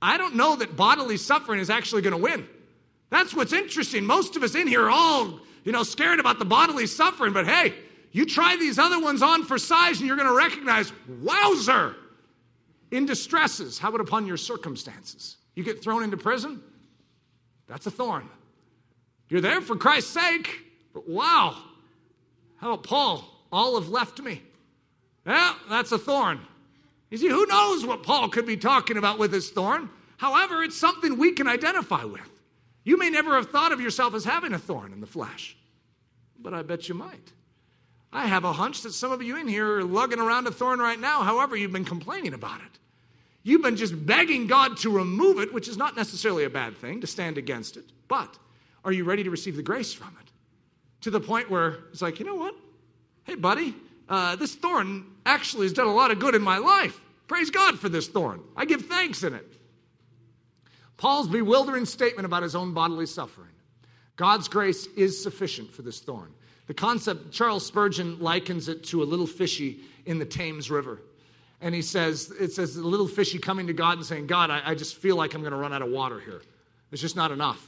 I don't know that bodily suffering is actually going to win. That's what's interesting. Most of us in here are all, you know, scared about the bodily suffering, but hey, you try these other ones on for size and you're going to recognize, wowzer, in distresses. How about upon your circumstances? You get thrown into prison? That's a thorn. You're there for Christ's sake, but wow. How about Paul? All have left me. Well, that's a thorn. You see, who knows what Paul could be talking about with his thorn? However, it's something we can identify with. You may never have thought of yourself as having a thorn in the flesh, but I bet you might. I have a hunch that some of you in here are lugging around a thorn right now. However, you've been complaining about it. You've been just begging God to remove it, which is not necessarily a bad thing to stand against it. But are you ready to receive the grace from it? To the point where it's like, you know what? Hey, buddy, uh, this thorn actually has done a lot of good in my life. Praise God for this thorn. I give thanks in it. Paul's bewildering statement about his own bodily suffering. God's grace is sufficient for this thorn. The concept, Charles Spurgeon likens it to a little fishy in the Thames River. And he says, it says, the little fishy coming to God and saying, God, I, I just feel like I'm going to run out of water here. It's just not enough.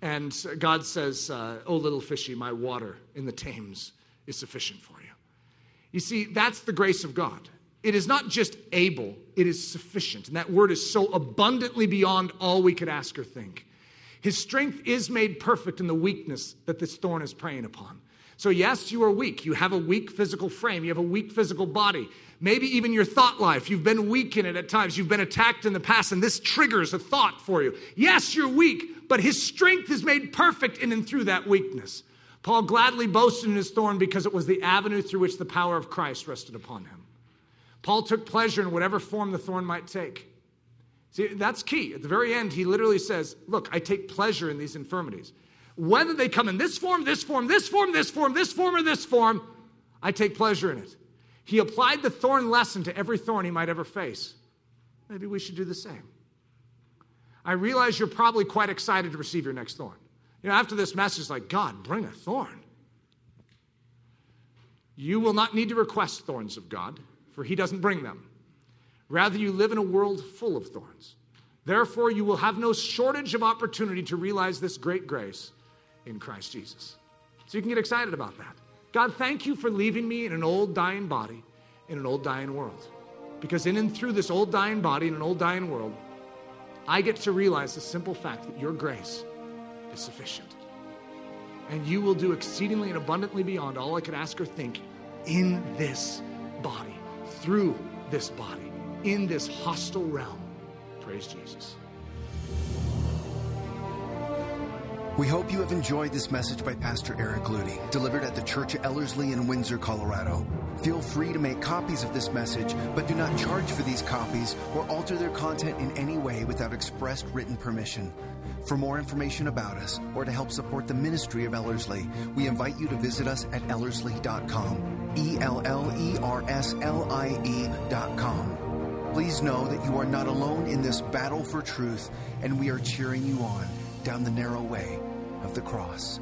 And God says, uh, Oh, little fishy, my water in the Thames is sufficient for you. You see, that's the grace of God. It is not just able, it is sufficient. And that word is so abundantly beyond all we could ask or think. His strength is made perfect in the weakness that this thorn is preying upon. So, yes, you are weak. You have a weak physical frame. You have a weak physical body. Maybe even your thought life. You've been weak in it at times. You've been attacked in the past, and this triggers a thought for you. Yes, you're weak, but his strength is made perfect in and through that weakness. Paul gladly boasted in his thorn because it was the avenue through which the power of Christ rested upon him. Paul took pleasure in whatever form the thorn might take. See, that's key. At the very end, he literally says, Look, I take pleasure in these infirmities. Whether they come in this form, this form, this form, this form, this form, or this form, I take pleasure in it. He applied the thorn lesson to every thorn he might ever face. Maybe we should do the same. I realize you're probably quite excited to receive your next thorn. You know, after this message, like, God, bring a thorn. You will not need to request thorns of God, for He doesn't bring them. Rather, you live in a world full of thorns. Therefore, you will have no shortage of opportunity to realize this great grace in Christ Jesus. So you can get excited about that. God, thank you for leaving me in an old dying body in an old dying world. Because in and through this old dying body in an old dying world, I get to realize the simple fact that your grace is sufficient. And you will do exceedingly and abundantly beyond all I could ask or think in this body, through this body, in this hostile realm. Praise Jesus. We hope you have enjoyed this message by Pastor Eric Ludy, delivered at the Church of Ellerslie in Windsor, Colorado. Feel free to make copies of this message, but do not charge for these copies or alter their content in any way without expressed written permission. For more information about us or to help support the ministry of Ellerslie, we invite you to visit us at ellerslie.com. E L L E R S L I E.com. Please know that you are not alone in this battle for truth, and we are cheering you on down the narrow way of the cross.